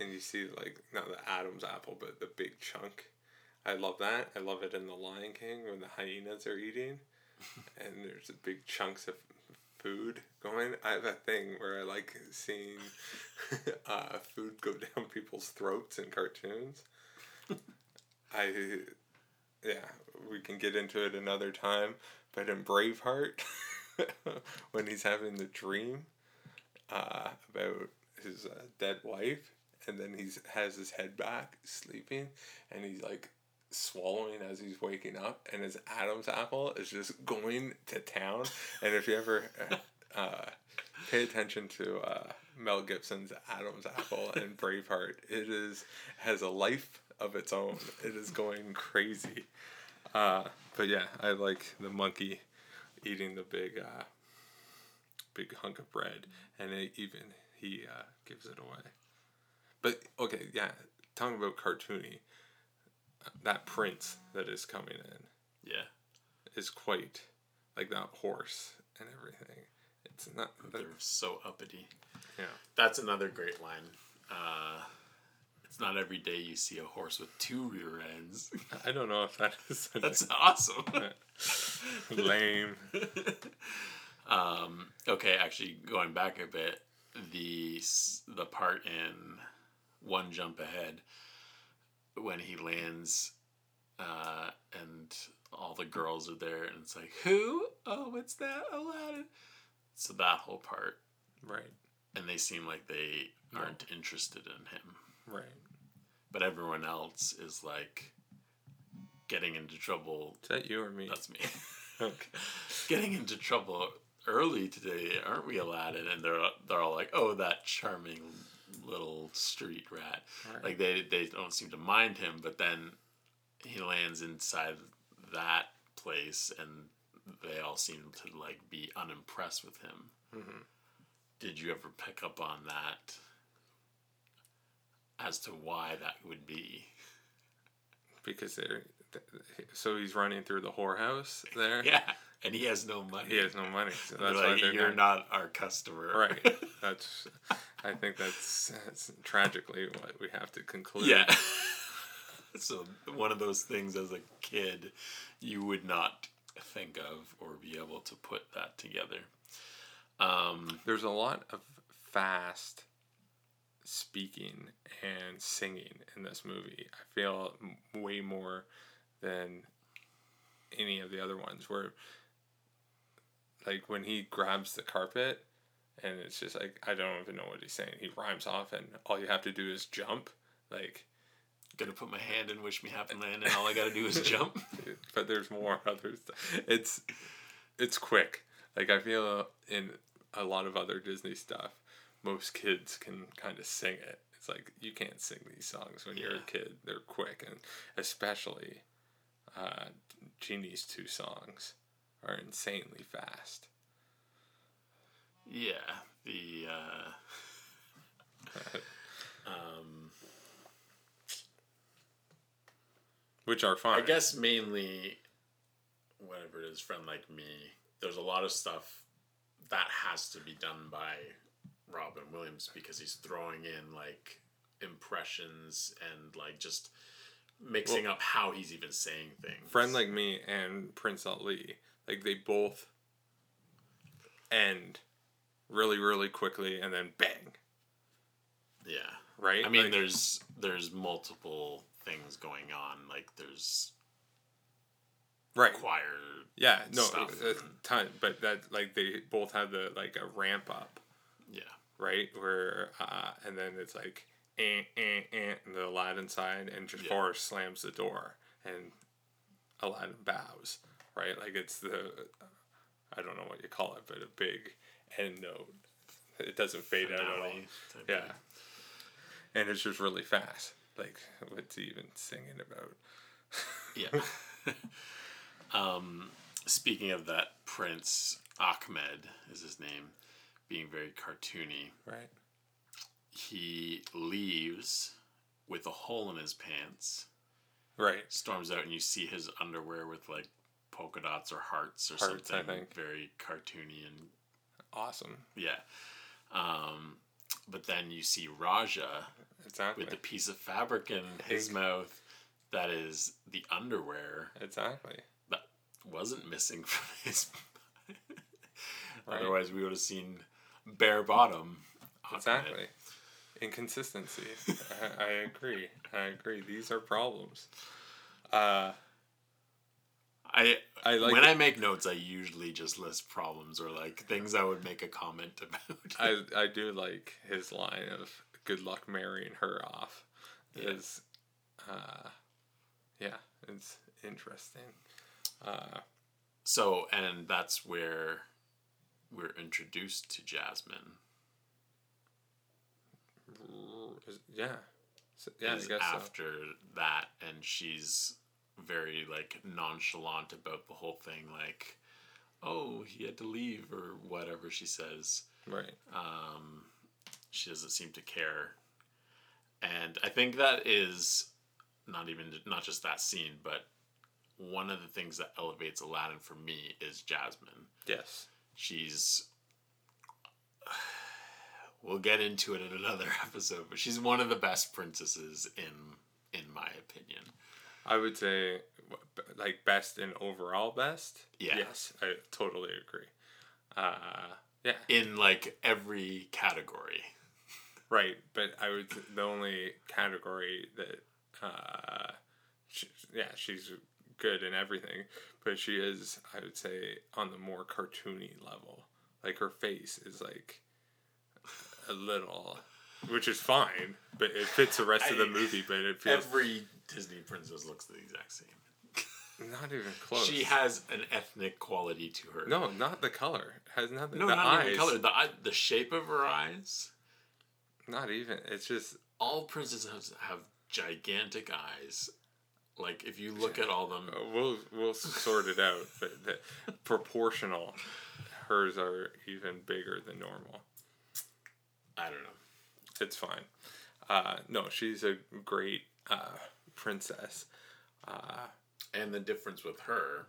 and you see like not the Adam's apple, but the big chunk. I love that. I love it in the Lion King when the hyenas are eating, and there's big chunks of food going. I have a thing where I like seeing uh, food go down people's throats in cartoons. I, yeah, we can get into it another time. But in Braveheart, when he's having the dream uh, about his uh, dead wife, and then he's has his head back, sleeping, and he's like swallowing as he's waking up, and his Adam's apple is just going to town. And if you ever uh, pay attention to uh, Mel Gibson's Adam's apple and Braveheart, it is has a life of its own. It is going crazy. Uh, but yeah, I like the monkey eating the big, uh, big hunk of bread, and it, even he uh, gives it away. But okay, yeah, talking about cartoony, that prince that is coming in Yeah. is quite like that horse and everything. It's not. They're so uppity. Yeah. That's another great line. Uh, it's not every day you see a horse with two rear ends. I don't know if that is That's awesome. lame. Um, okay, actually, going back a bit, the the part in One Jump Ahead when he lands, uh, and all the girls are there, and it's like, who? Oh, it's that Aladdin. So that whole part, Right. and they seem like they aren't interested in him, Right. But everyone else is like getting into trouble. Is that you or me? That's me. okay. getting into trouble early today, aren't we, Aladdin? And they're they're all like, "Oh, that charming little street rat." Right. Like they they don't seem to mind him, but then he lands inside that place, and they all seem to like be unimpressed with him. Mhm. Did you ever pick up on that? As to why that would be. Because they're. So he's running through the whorehouse there. Yeah, and he has no money. He has no money. So that's why like, they're you're not our customer. Right. That's. I think that's, that's tragically what we have to conclude. Yeah. so one of those things as a kid you would not think of or be able to put that together. Um, There's a lot of fast speaking and singing in this movie. I feel way more than any of the other ones where like when he grabs the carpet and it's just like I don't even know what he's saying. He rhymes off and all you have to do is jump. Like gonna put my hand in wish me happy land and all I gotta do is jump. but there's more other stuff. It's it's quick. Like I feel in a lot of other Disney stuff, most kids can kind of sing it. It's like you can't sing these songs when you're Yeah. a kid. They're quick, and especially uh, Genie's two songs are insanely fast. Yeah, the uh, um, Which are fine. I guess mainly whatever it is, friend like me. There's a lot of stuff that has to be done by Robin Williams because he's throwing in like impressions and like just mixing up how he's even saying things. Friend Like Me and Prince Ali, like they both end really, really quickly and then bang. Yeah. Right? I mean, Like- there's there's multiple things going on. Like there's Right. choir. Yeah, no, stuff ton, but that like they both have the like a ramp up, Yeah. Right? Where uh, and then it's like eh, eh, eh, and the Aladdin side, and Yeah. Jafar slams the door, and Aladdin bows, right? Like it's the I don't know what you call it, but a big end note. It doesn't fade out at all. Yeah, thing. and it's just really fast. Like what's he even singing about? Yeah. um, speaking of that, Prince Ahmed is his name, being very cartoony. Right. He leaves with a hole in his pants, Right. storms out, and you see his underwear with like polka dots or hearts or Hearts, something very cartoony and Awesome. yeah. Um, but then you see Rajah Exactly. with the piece of fabric in his mouth that is the underwear Exactly. that wasn't missing from his. Right. Otherwise, we would have seen bare bottom. Exactly. Inconsistency. I, I agree. I agree. These are problems. Uh, I, I like when it. I make notes, I usually just list problems or like things I would make a comment about. I I do like his line of "Good luck marrying her off." Yeah. Is, uh, yeah, it's interesting. Uh, so, and that's where we're introduced to Jasmine. yeah, So- yeah. I is guess so. after that, and she's very like nonchalant about the whole thing, like, "Oh, he had to leave" or whatever she says. Right. Um, she doesn't seem to care, and I think that is not even not just that scene, but one of the things that elevates Aladdin for me is Jasmine. Yes. She's we'll get into it in another episode, but she's one of the best princesses in in my opinion. I would say, like best and overall best. Yeah. Yes, I totally agree. Uh, yeah. In like every category. Right, but I would the only category that uh she, yeah, she's good in everything, but she is I would say on the more cartoony level. Like her face is like a little which is fine, but it fits the rest of the movie, but it feels Every Disney princess looks the exact same. not even close. She has an ethnic quality to her. No, not the color. Has nothing no, the not eyes. even color. The eye, the shape of her eyes. Not even. It's just All princesses have gigantic eyes. Like if you look at all them, Uh, we'll we'll sort it out, but the proportional, hers are even bigger than normal. I don't know. It's fine. Uh, no, she's a great uh, princess. Uh, And the difference with her,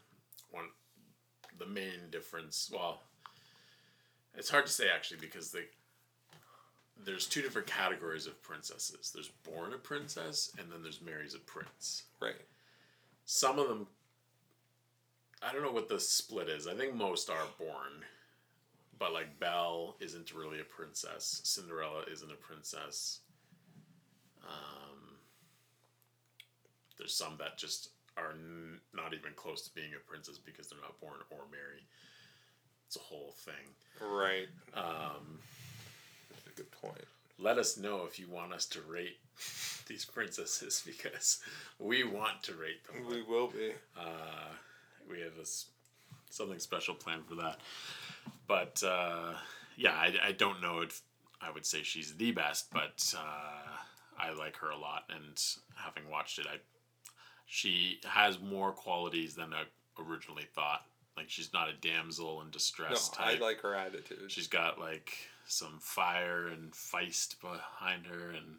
one, the main difference. Well, it's hard to say actually because the there's two different categories of princesses. There's born a princess, and then there's marries a prince. right. Some of them, I don't know what the split is. I think most are born, but like Belle isn't really a princess. Cinderella isn't a princess. Um, there's some that just are n- not even close to being a princess because they're not born or marry. It's a whole thing. Right. Um, good point. let us know if you want us to rate these princesses because we want to rate them. We will be. Uh, we have this something special planned for that. But uh, yeah, I, I don't know if I would say she's the best, but uh, I like her a lot, and having watched it, I she has more qualities than I originally thought. Like she's not a damsel in distress No, distress I type. like her attitude. She's got like some fire and feist behind her, and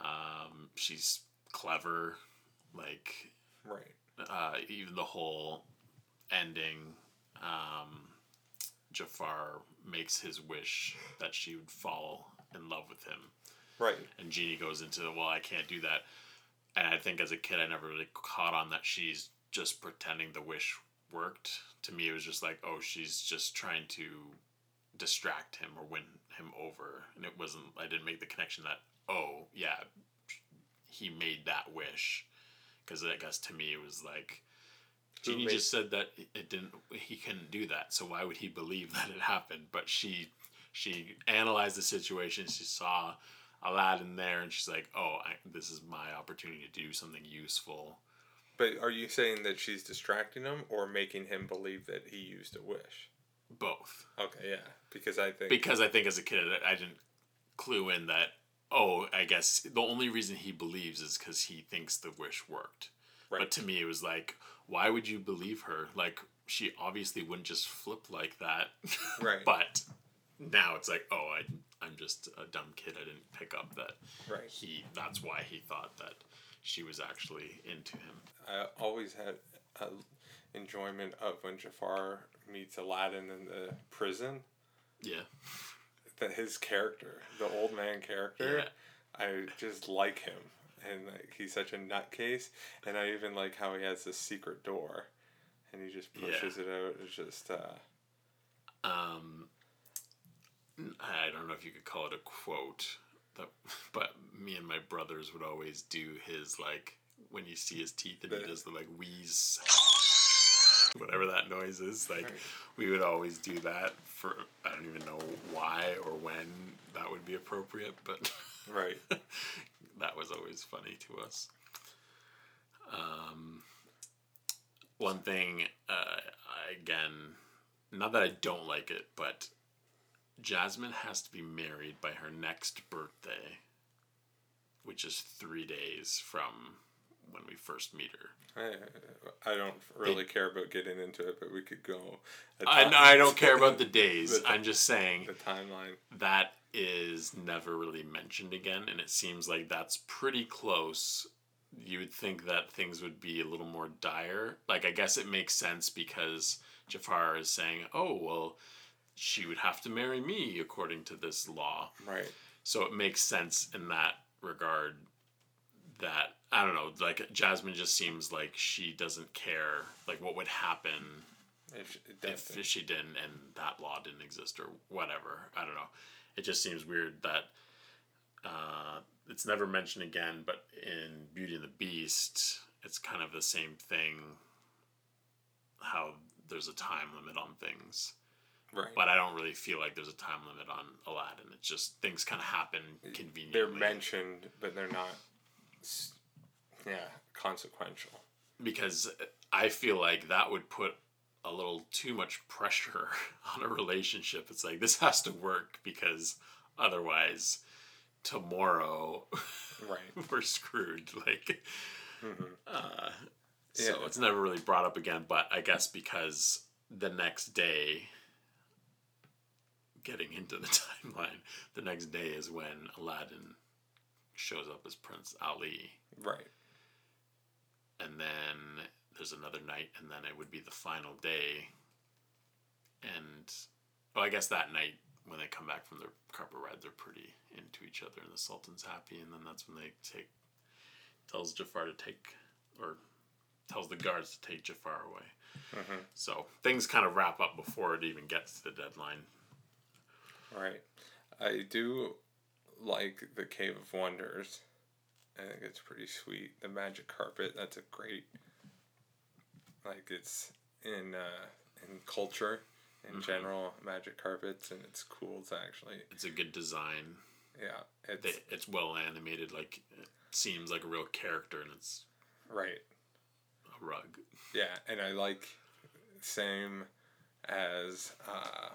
um, she's clever. Like right. uh, even the whole ending, um, Jafar makes his wish that she would fall in love with him. Right. And Genie goes into, well, I can't do that. And I think as a kid, I never really caught on that she's just pretending the wish worked. To me, it was just like, oh, she's just trying to distract him or win him over. And it wasn't, I didn't make the connection that, oh, yeah, he made that wish. Because I guess to me, it was like, Genie made- just said that it didn't, he couldn't do that. So why would he believe that it happened? But she, she analyzed the situation. She saw Aladdin there, and she's like, "Oh, I, this is my opportunity to do something useful." But are you saying that she's distracting him or making him believe that he used a wish? Both, Okay, yeah. Because I think because I think as a kid, I didn't clue in that. Oh, I guess the only reason he believes is because he thinks the wish worked. Right. But to me, it was like, why would you believe her? Like, she obviously wouldn't just flip like that. Right. but now it's like, oh, I, I'm just a dumb kid. I didn't pick up that. Right. He. That's why he thought that she was actually into him. I always had a enjoyment of when Jafar meets Aladdin in the prison. Yeah. That his character, the old man character, Yeah. I just like him, and like he's such a nutcase. And I even like how he has this secret door, and he just Yeah. pushes it out. It's just uh, um, I don't know if you could call it a quote, that, but me and my brothers would always do his like when you see his teeth and he does the like wheeze, whatever that noise is. Like we would always do that for I don't even know why or when that would be appropriate, but right. that was always funny to us. Um, one thing, uh, again, not that I don't like it, but Jasmine has to be married by her next birthday, which is three days from when we first meet her. I, I don't really care about getting into it, but we could go. I, I don't care about the days. The I'm just saying the timeline. that is never really mentioned again, and it seems like that's pretty close. You would think that things would be a little more dire. Like, I guess it makes sense because Jafar is saying, oh, well, she would have to marry me according to this law. Right. So it makes sense in that regard that, I don't know, like Jasmine just seems like she doesn't care, like, what would happen If, if she didn't and that law didn't exist or whatever. I don't know. It just seems weird that uh, it's never mentioned again, but in Beauty and the Beast, it's kind of the same thing. How there's a time limit on things. right. But I don't really feel like there's a time limit on Aladdin. It's just things kind of happen conveniently. they're mentioned, but they're not. Yeah, consequential. because I feel like that would put a little too much pressure on a relationship. It's like this has to work because otherwise tomorrow Right. we're screwed. Like uh, so Yeah. it's never really brought up again, but I guess because the next day getting into the timeline, the next day is when Aladdin shows up as Prince Ali Right. and then there's another night, and then it would be the final day. And well, I guess that night when they come back from their carpet ride, they're pretty into each other, and the Sultan's happy. And then that's when they take tells Jafar to take or tells the guards to take Jafar away. Mm-hmm. So things kind of wrap up before it even gets to the deadline. Right. I do like the Cave of Wonders. I think it's pretty sweet. The magic carpet, that's a great like it's in uh in culture in general, magic carpets and it's cool to actually It's a good design. yeah, it's They, it's well animated. Like it seems like a real character, and it's right. a rug. Yeah, and I like same as uh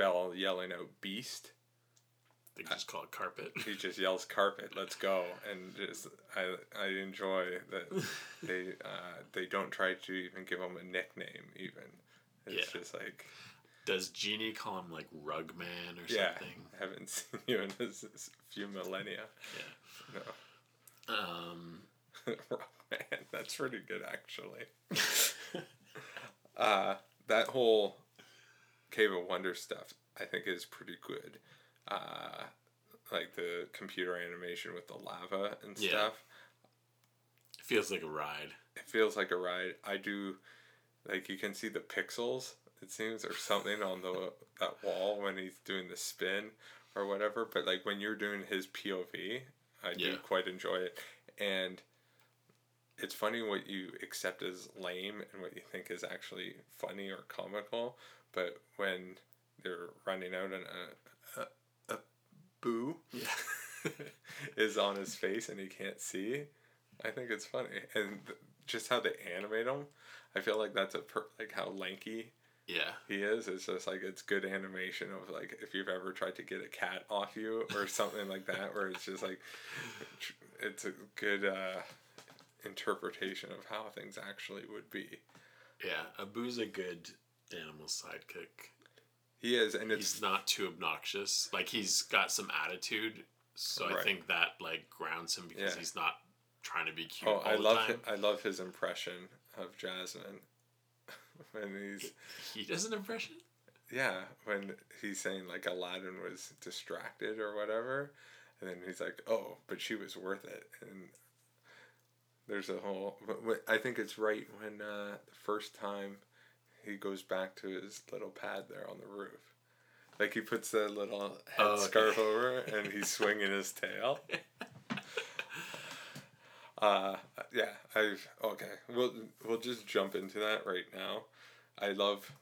Belle yelling out beast. They just call it carpet. he just yells carpet let's go and just i i enjoy that they uh they don't try to even give him a nickname even it's Yeah. just like Does Genie call him like Rug Man or yeah something? haven't seen you in a few millennia Yeah. Um, no man, that's pretty good actually. uh, that whole Cave of Wonder stuff, I think, is pretty good. Uh, like the computer animation with the lava and Yeah. stuff. It feels like a ride. It feels like a ride. I do, like you can see the pixels. It seems or something on the that wall when he's doing the spin or whatever. But like when you're doing his POV, I do quite enjoy it. And it's funny what you accept as lame and what you think is actually funny or comical. But when they're running out and a, a, a boo Yeah. is on his face and he can't see, I think it's funny. And th- just how they animate him, I feel like that's a per- like how lanky yeah. he is. It's just like it's good animation of like if you've ever tried to get a cat off you or something like that, where it's just like it's a good uh, interpretation of how things actually would be. Yeah. Abu's a good animal sidekick. He is, and it's He's not too obnoxious. Like he's got some attitude. So I think that like grounds him because Yeah. he's not trying to be cute oh, all I the love time. hi- I love his impression of Jasmine when he's He does an impression? Yeah, when he's saying like Aladdin was distracted or whatever, and then he's like, "Oh, but she was worth it." And there's a whole. I think it's right when uh, the first time he goes back to his little pad there on the roof, like he puts the little head Oh, okay. scarf over and he's swinging his tail. Uh, yeah, I've okay. We'll we'll just jump into that right now. I love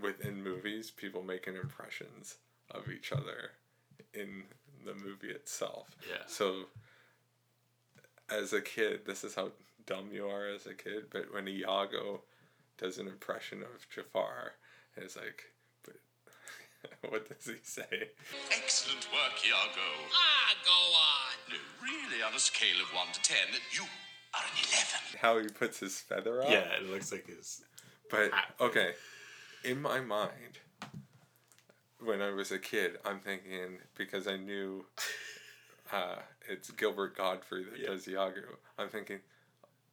within movies people making impressions of each other in the movie itself. Yeah. So as a kid, this is how dumb you are as a kid, but when Iago does an impression of Jafar, and it's like, but what does he say? Excellent work, Iago. Ah, go on. No, really, on a scale of 1 to 10, you are an 11. How he puts his feather up? Yeah, it looks like his But hat. okay, in my mind, when I was a kid, I'm thinking because I knew uh, it's Gilbert Gottfried that Yeah. does Iago. I'm thinking,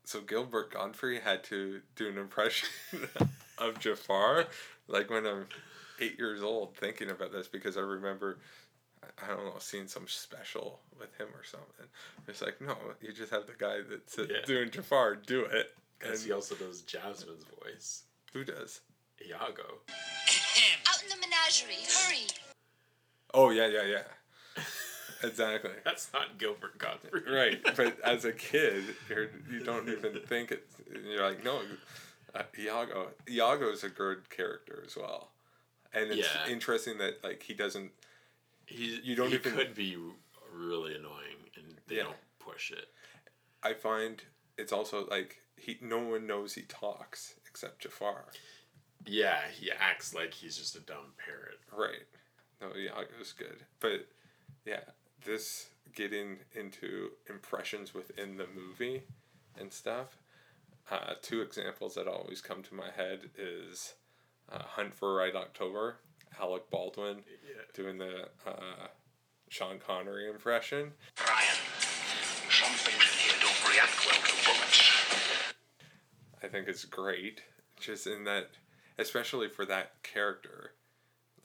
so Gilbert Gottfried had to do an impression of Jafar, like when I'm eight years old, thinking about this because I remember. I- I don't know, seeing some special with him or something. It's like, no, you just have the guy that's Yeah. doing Jafar do it. Because And he also does Jasmine's voice. who does? Iago. Out in the menagerie. Hurry. Oh yeah, yeah, yeah. Exactly. That's not Gilbert Gottfried. right, but as a kid, you're you don't even think it. You're like, no, uh, Iago. Iago's a good character as well, and it's Yeah. interesting that like he doesn't. He, You don't he even- could be really annoying and they Yeah. don't push it. I find it's also like he. No one knows he talks except Jafar. Yeah, he acts like he's just a dumb parrot. Right. No, Iago's good, but yeah, this getting into impressions within the movie and stuff. Uh, two examples that always come to my head is uh, Hunt for Red October, Alec Baldwin Yeah. doing the uh, Sean Connery impression. Brian, some things in here don't react well to bullets. I think it's great, just in that, especially for that character.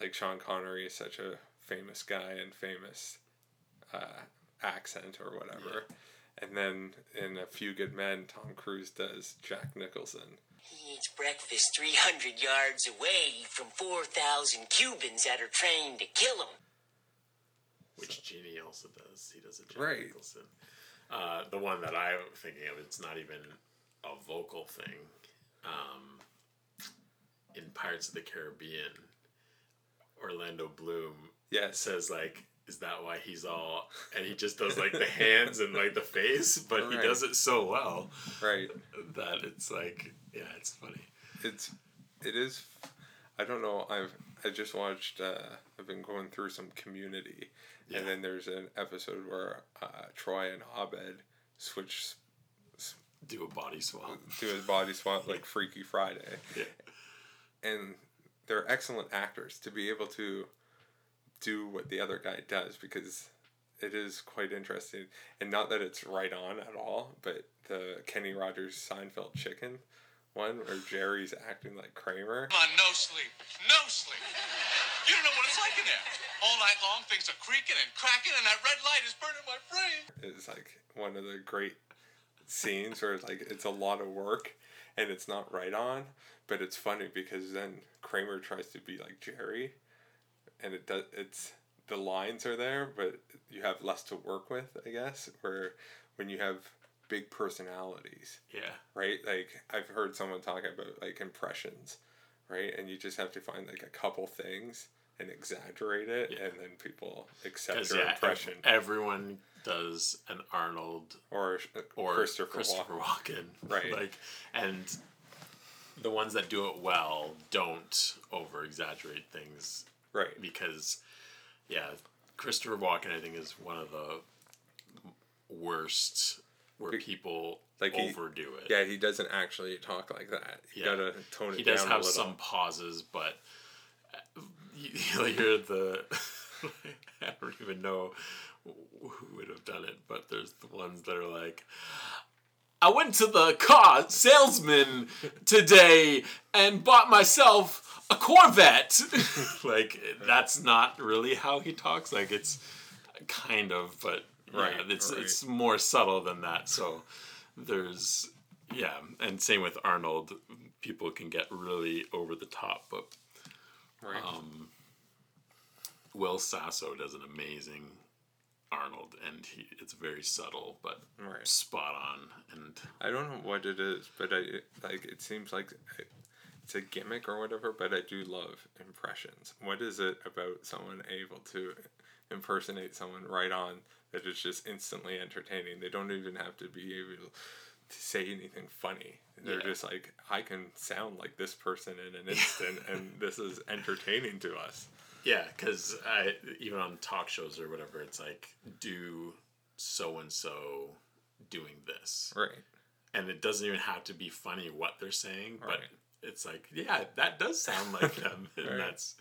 Like Sean Connery is such a famous guy and famous uh, accent or whatever. And then in A Few Good Men, Tom Cruise does Jack Nicholson. He eats breakfast 300 yards away from 4,000 Cubans that are trained to kill him. Which Genie also does. He does a Jack Right. Nicholson. Uh, the one that I'm thinking of, it's not even a vocal thing. Um, in Pirates of the Caribbean, Orlando Bloom Yes. says like, "Is that why he's all?" And he just does like the hands and like the face, but he does it so well Right. that it's like, yeah, it's funny. It's, it is, I don't know, I've, I just watched, uh, I've been going through some community. Yeah. And then there's an episode where uh, Troy and Abed switch Do a body swap. do a body swap like Freaky Friday. Yeah. And they're excellent actors to be able to do what the other guy does because it is quite interesting, and not that it's right on at all, but the Kenny Rogers Seinfeld chicken one where Jerry's acting like Kramer. Come on, no sleep. No sleep. You don't know what it's like in there. All night long, things are creaking and cracking, and that red light is burning my brain. Is like one of the great scenes where it's like it's a lot of work and it's not right on, but it's funny because then Kramer tries to be like Jerry, and it does. It's the lines are there, but you have less to work with, I guess. Where when you have big personalities, Yeah. right? Like I've heard someone talk about like impressions, right? And you just have to find like a couple things and exaggerate it, Yeah. and then people accept your yeah, impression. everyone does an Arnold or uh, or Christopher, Christopher, Walken. Walken. Right. Like, and the ones that do it well don't over exaggerate things Right. because, yeah, Christopher Walken, I think, is one of the worst where people Like he- overdo it. Yeah, he doesn't actually talk like that. You Yeah. gotta tone it he down does have some pauses, but uh, you, hear the. I don't even know who would have done it, but there's the ones that are like, I went to the car salesman today and bought myself a Corvette. like that's not really how he talks. Like it's kind of, but yeah, Right, it's right. it's more subtle than that. So there's yeah, and same with Arnold. People can get really over the top, but right. um, Will Sasso does an amazing Arnold, and he it's very subtle but Right. spot on. And I don't know what it is, but I like. It seems like it's a gimmick or whatever. But I do love impressions. What is it about someone able to impersonate someone right on that is just instantly entertaining? They don't even have to be able to say anything funny. They're Yeah. just like, I can sound like this person in an instant, and this is entertaining to us. Yeah, because I even on talk shows or whatever, it's like do so and so doing this, Right. and it doesn't even have to be funny what they're saying, but it's like yeah, that does sound like them, and Right. that's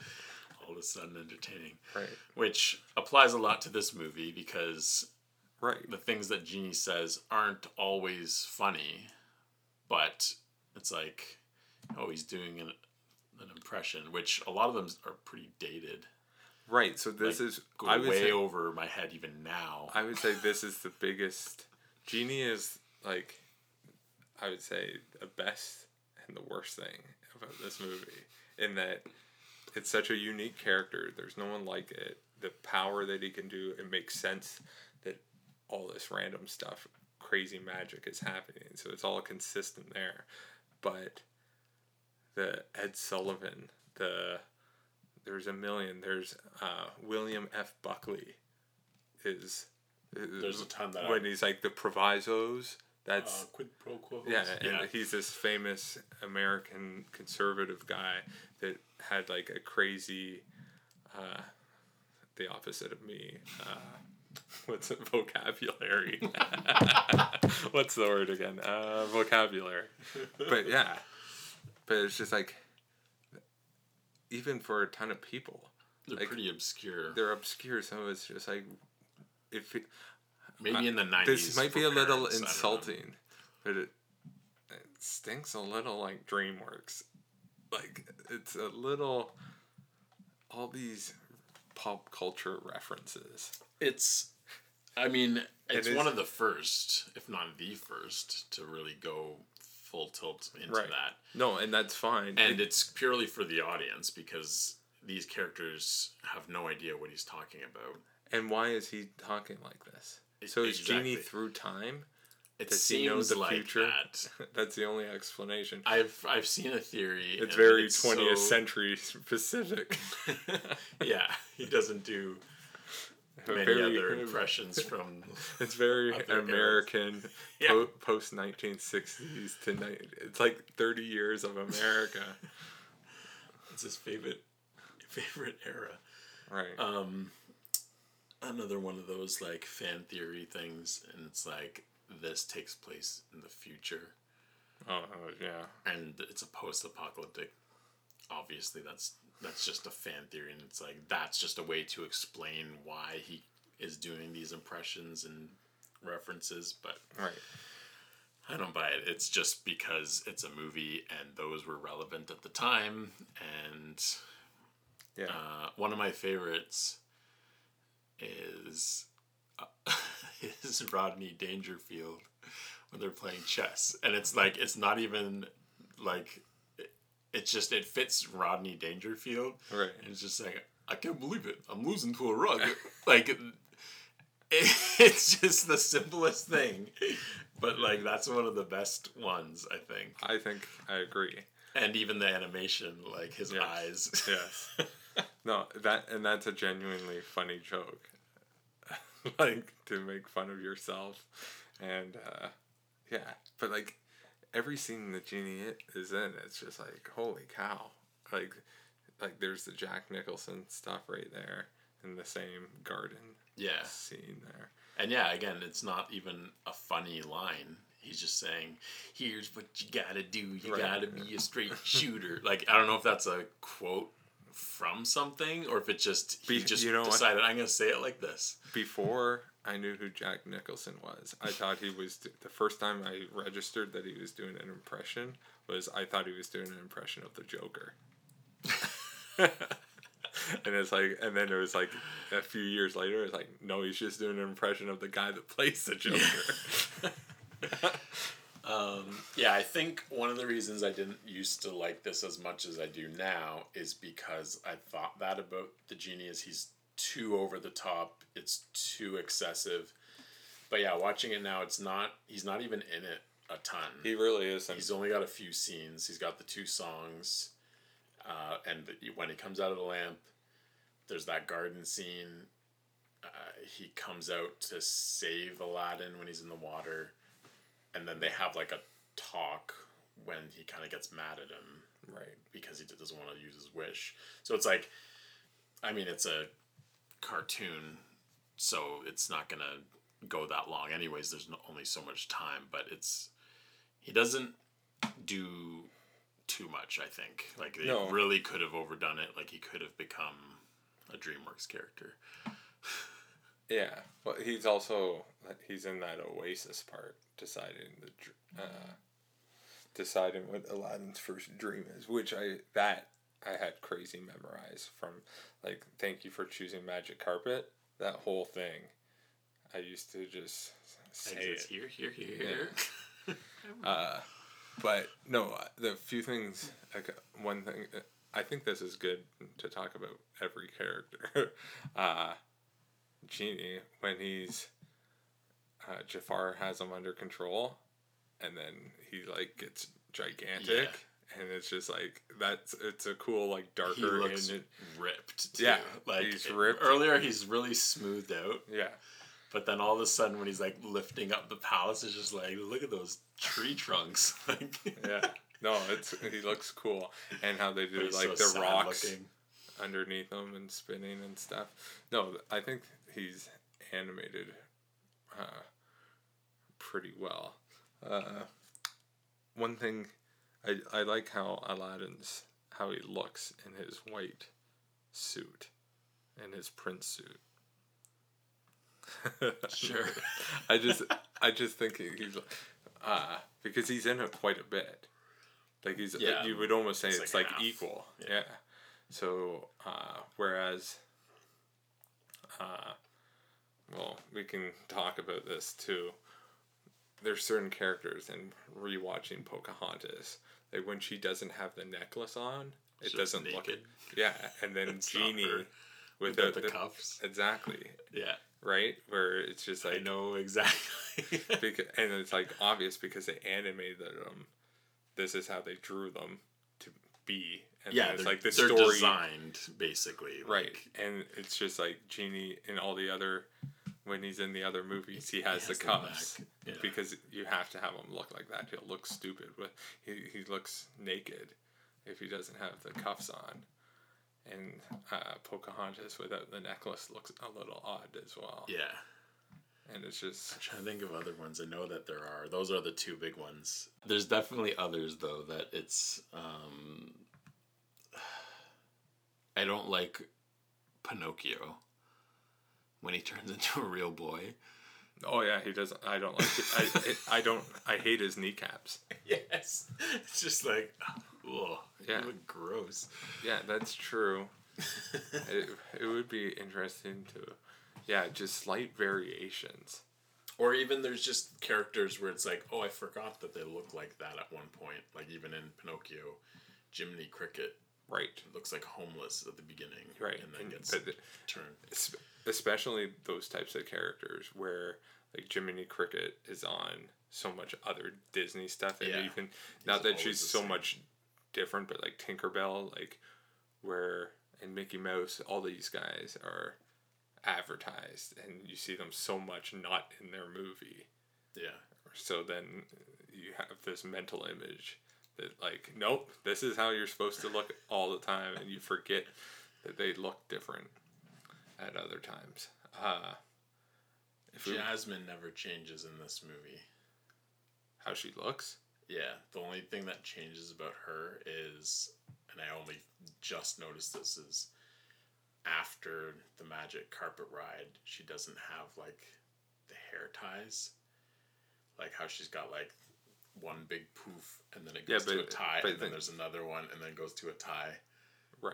all of a sudden entertaining. Right. Which applies a lot to this movie because Right. the things that Genie says aren't always funny, but it's like, oh, he's doing an, an impression, which a lot of them are pretty dated. Right. So this like, is go I would way say, over my head even now. I would say this is the biggest. Genie is like, I would say the best and the worst thing about this movie in that it's such a unique character. There's no one like it. The power that he can do, it makes sense that all this random stuff, crazy magic is happening. So it's all consistent there. But the Ed Sullivan, the there's a million. There's uh, William F. Buckley is There's a ton that when I- he's like the provisos. That's Uh, quid pro quo. yeah, and yeah. he's this famous American conservative guy that had like a crazy, uh, the opposite of me. Uh, what's it? Vocabulary. what's the word again? Uh, vocabulary. But yeah, but it's just like, even for a ton of people, They're like, pretty obscure. they're obscure. So it's just like, if it, Maybe in the 90s. this might be a little parents, know. insulting, but it, it stinks a little like DreamWorks. Like it's a little all these pop culture references. It's, I mean, it's is- one of the first, if not the first, to really go full tilt into Right. that. No, and that's fine. And It- it's purely for the audience because these characters have no idea what he's talking about. and why is he talking like this? So is Genie through time? It Does he know seems the like future? that. That's the only explanation. I've I've seen a theory. It's very twentieth so- century specific. yeah, he doesn't do many Very- other impressions from. It's very. American, Yeah. po- post nineteen sixties to ni- It's like thirty years of America, It's his favorite favorite era. right? Um, another one of those like fan theory things, and it's like this takes place in the future, oh, oh, yeah, and it's a post-apocalyptic. Obviously, that's that's just a fan theory, and it's like that's just a way to explain why he is doing these impressions and references, but Right. I don't buy it. It's just because it's a movie and those were relevant at the time. And Yeah. uh, one of my favorites is uh, is Rodney Dangerfield when they're playing chess, and it's like it's not even like it's just it fits Rodney Dangerfield. Right. And it's just like I can't believe it. I'm losing to a rug. like it, it's just the simplest thing, but like that's one of the best ones I think. I think I agree. And even the animation, like his Yes. eyes. Yes. no, that and that's a genuinely funny joke. like to make fun of yourself, and uh, yeah, but like every scene that Genie is in, it's just like holy cow! Like, like there's the Jack Nicholson stuff right there in the same garden Yeah. scene there. And yeah, again, it's not even a funny line. He's just saying, "Here's what you gotta do. You Right. gotta be a straight shooter." like I don't know if that's a quote from something or if it just he Be- just you know what? decided I'm gonna say it like this. Before I knew who Jack Nicholson was, I thought he was the first time I registered that he was doing an impression was I thought he was doing an impression of the Joker. and it's like, and then it was like a few years later, it's like, no, he's just doing an impression of the guy that plays the Joker. Um, yeah, I think one of the reasons I didn't used to like this as much as I do now is because I thought that about the genius he's too over the top. It's too excessive. But yeah, watching it now, it's not. He's not even in it a ton. he really isn't. He's only got a few scenes. He's got the two songs, uh, and when he comes out of the lamp, there's that garden scene. Uh, he comes out to save Aladdin when he's in the water, and then they have like a talk when he kind of gets mad at him right. because he doesn't want to use his wish. So it's like, I mean, it's a cartoon, so it's not gonna go that long. Anyways, there's only so much time, but it's he doesn't do too much. I think like they No. really could have overdone it. Like he could have become a DreamWorks character. Yeah, but he's also he's in that Oasis part, deciding the uh, deciding what Aladdin's first dream is, which I that I had crazy memorized from like thank you for choosing Magic Carpet. That whole thing, I used to just say Exits it. here, here, here. Uh, but no, uh, the few things. Like one thing, uh, I think this is good to talk about every character. uh, Genie when he's uh, Jafar has him under control, and then he like gets gigantic, and it's just like that's it's a cool like darker and ripped. Too. Yeah, like he's it- ripped. Earlier, he's really smoothed out. yeah. But then all of a sudden, when he's like lifting up the palace, it's just like, look at those tree trunks. like, Yeah, no, it's he looks cool, and how they do like so the rocks looking. underneath them and spinning and stuff. No, I think he's animated uh, pretty well. Uh, one thing, I I like how Aladdin's how he looks in his white suit, in his prince suit. Sure. I just I just think he- he's uh because he's in it quite a bit. Like he's Yeah. you would almost say It's it's, like like, equal. Yeah. Yeah. So uh whereas uh well, we can talk about this too. There's certain characters in rewatching Pocahontas, like when she doesn't have the necklace on, it doesn't look naked. Yeah, and then Genie without without the cuffs. Exactly. Yeah, Right? Where it's just like I know exactly. because, and it's like obvious because they animated them. This is how they drew them to be, and yeah, it's they're, like the they're story, designed basically. right? like, And it's just like Genie and all the other when he's in the other movies, he has, has the cuffs yeah. because you have to have him look like that. He'll look stupid, but he he looks naked if he doesn't have the cuffs on. And uh, Pocahontas without the necklace looks a little odd as well. yeah. And it's just I'm trying to think of other ones. I know that there are. Those are the two big ones. There's definitely others though that it's. Um, I don't like Pinocchio. When he turns into a real boy. Oh yeah, he doesn't. I don't like. It. I I don't. I hate his kneecaps. Yes, it's just like, oh, Yeah. look gross. Yeah, that's true. it, it would be interesting to, yeah, just slight variations. Or even there's just characters where it's like, oh, I forgot that they look like that at one point. Like even in Pinocchio, Jiminy Cricket Right. looks like homeless at the beginning, Right, and then and- gets but turned. Es- Especially those types of characters where like Jiminy Cricket is on so much other Disney stuff, and Yeah. even not that she's so same. much different, but like Tinkerbell, like where and Mickey Mouse, all these guys are advertised, and you see them so much not in their movie. Yeah, So then you have this mental image that like, nope, this is how you're supposed to look all the time, and you forget that they look different at other times. Uh, if we, Jasmine never changes in this movie. how she looks, Yeah, the only thing that changes about her is, and I only just noticed this is after the magic carpet ride, she doesn't have like the hair ties, like how she's got like one big poof and then it Yeah, goes to a tie and then then- there's another one and then goes to a tie. right?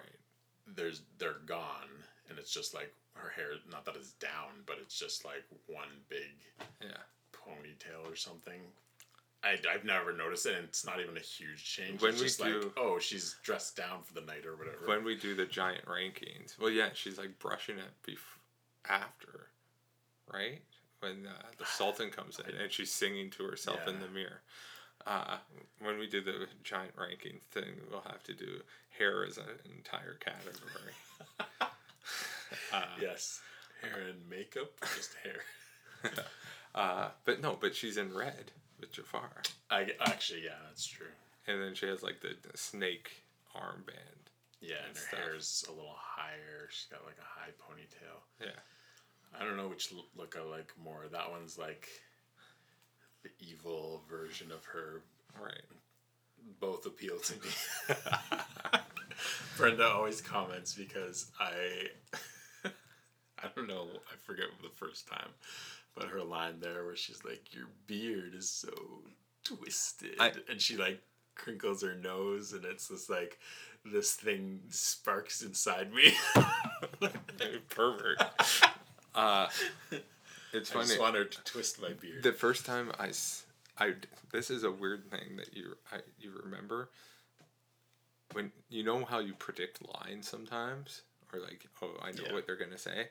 There's they're gone and it's just like her hair. Not that it's down, but it's just like one big Yeah. ponytail or something. I, I've never noticed it, and it's not even a huge change. When it's we just do- like, oh, she's dressed down for the night or whatever. When we do the giant rankings, well, yeah, she's like brushing it bef- after, right? When uh, the Sultan comes in and she's singing to herself in the mirror. Uh, when we do the giant ranking thing, we'll have to do hair as an entire category. uh, yes, hair and makeup, just hair. uh, but no, but she's in red with Jafar. I actually, yeah, that's true. And then she has like the, the snake armband. Yeah, and, And her stuff. hair's a little higher. She's got like a high ponytail. Yeah. I don't know which look I like more. That one's like the evil version of her. Right. Both appeal to me. Brenda always comments because I, I don't know, I forget the first time, but her line there where she's like, "Your beard is so twisted," I- and she like crinkles her nose, and it's this like, this thing sparks inside me. Pervert. Uh, it's I funny. just want her to twist my beard. The first time I, I this is a weird thing that you I, you remember when you know how you predict lines sometimes or like oh I know Yeah. what they're gonna say.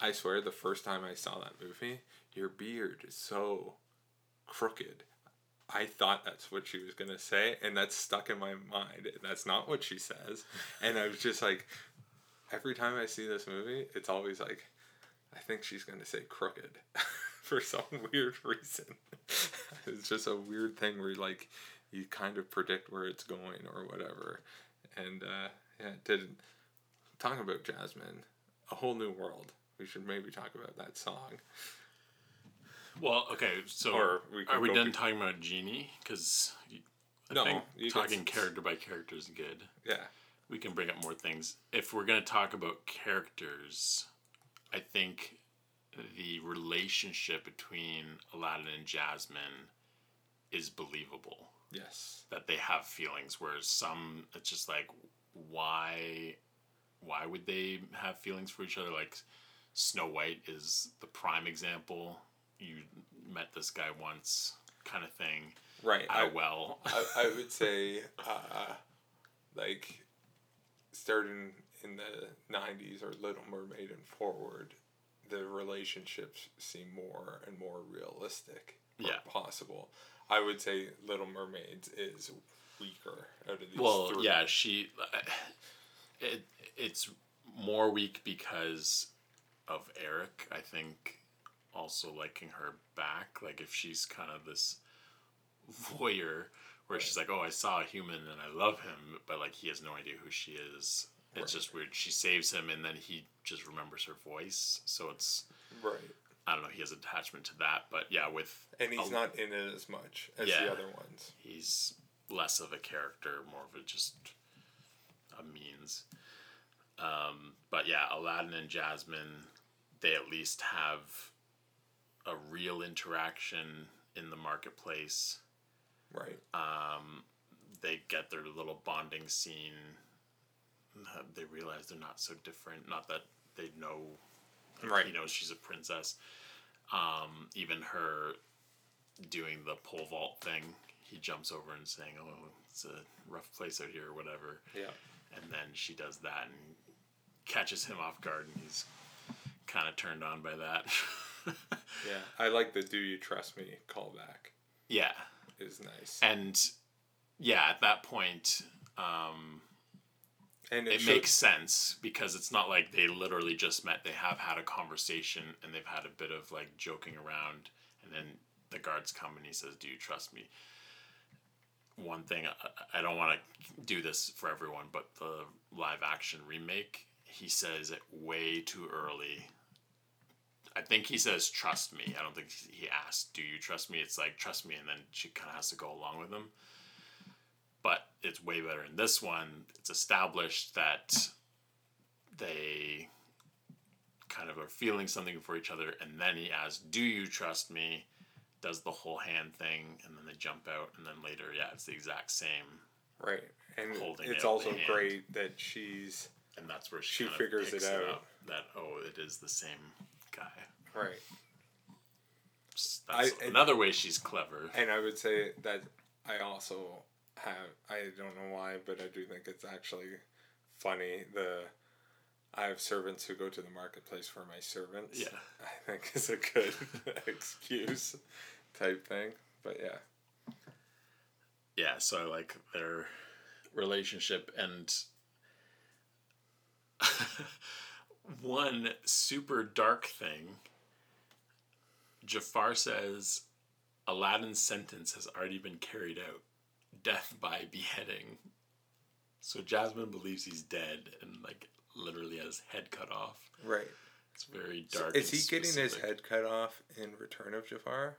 I swear the first time I saw that movie, your beard is so crooked. I thought that's what she was gonna say, and that's stuck in my mind. And that's not what she says. And I was just like, every time I see this movie, it's always like, I think she's gonna say crooked for some weird reason. it's just a weird thing where like you kind of predict where it's going or whatever. And uh, yeah, it did talking about Jasmine, a whole new world. We should maybe talk about that song. Well, okay, so we are we done be- talking about Genie? Because I No, think talking s- character by character is good. Yeah. We can bring up more things. If we're going to talk about characters, I think the relationship between Aladdin and Jasmine is believable. Yes. That they have feelings, whereas some, it's just like, why, why would they have feelings for each other? Like, Snow White is the prime example. You met this guy once, kind of thing. Right. Ah, I, well. I, I would say, uh, like, starting in the 90s or Little Mermaid and forward, the relationships seem more and more realistic. Yeah. Possible. I would say Little Mermaids is weaker out of these well, three. yeah, she. It it's more weak because of Eric. I think also liking her back. Like if she's kind of this voyeur where she's like, "Oh, I saw a human and I love him," but like he has no idea who she is. It's Right. just weird. She saves him and then he just remembers her voice. So it's Right. I don't know. He has attachment to that, but yeah, with And he's a- not in it as much as Yeah. the other ones. he's less of a character, more of a just a means. Um, but yeah, Aladdin and Jasmine, they at least have a real interaction in the marketplace. Right. Um, they get their little bonding scene. They realize they're not so different. Not that they know, Right. You know, she's a princess. Um, even her doing the pole vault thing, he jumps over and saying, "Oh, it's a rough place out here," or whatever. Yeah. And then she does that and catches him off guard, and he's kind of turned on by that. Yeah. I like the "Do you trust me?" callback. yeah. Is nice. And yeah, at that point, um, And it, should- makes sense because it's not like they literally just met. They have had a conversation and they've had a bit of like joking around, and then the guards come and he says, "Do you trust me?" One thing I, I don't want to do this for everyone, but the live action remake, he says it way too early. I think he says, "Trust me." I don't think he asked, "Do you trust me?" It's like, "Trust me," and then she kind of has to go along with him but it's way better in this one. It's established that they kind of are feeling something for each other, and then he asks, "Do you trust me?" Does the whole hand thing, and then they jump out, and then later, yeah, it's the exact same, Right. And holding it's out also great that she's and that's where she, She figures it picks out. that oh, it is the same guy. right. That's I- another way she's clever. And I would say that I also have I don't know why, but I do think it's actually funny. The I have servants who go to the marketplace for my servants. Yeah. I think is a good excuse type thing. But yeah. yeah, so I like their relationship and one super dark thing. Jafar says Aladdin's sentence has already been carried out. Death by beheading. So Jasmine believes he's dead and like literally has his head cut off. Right. It's very So dark. is and he getting his head cut off in Return of Jafar?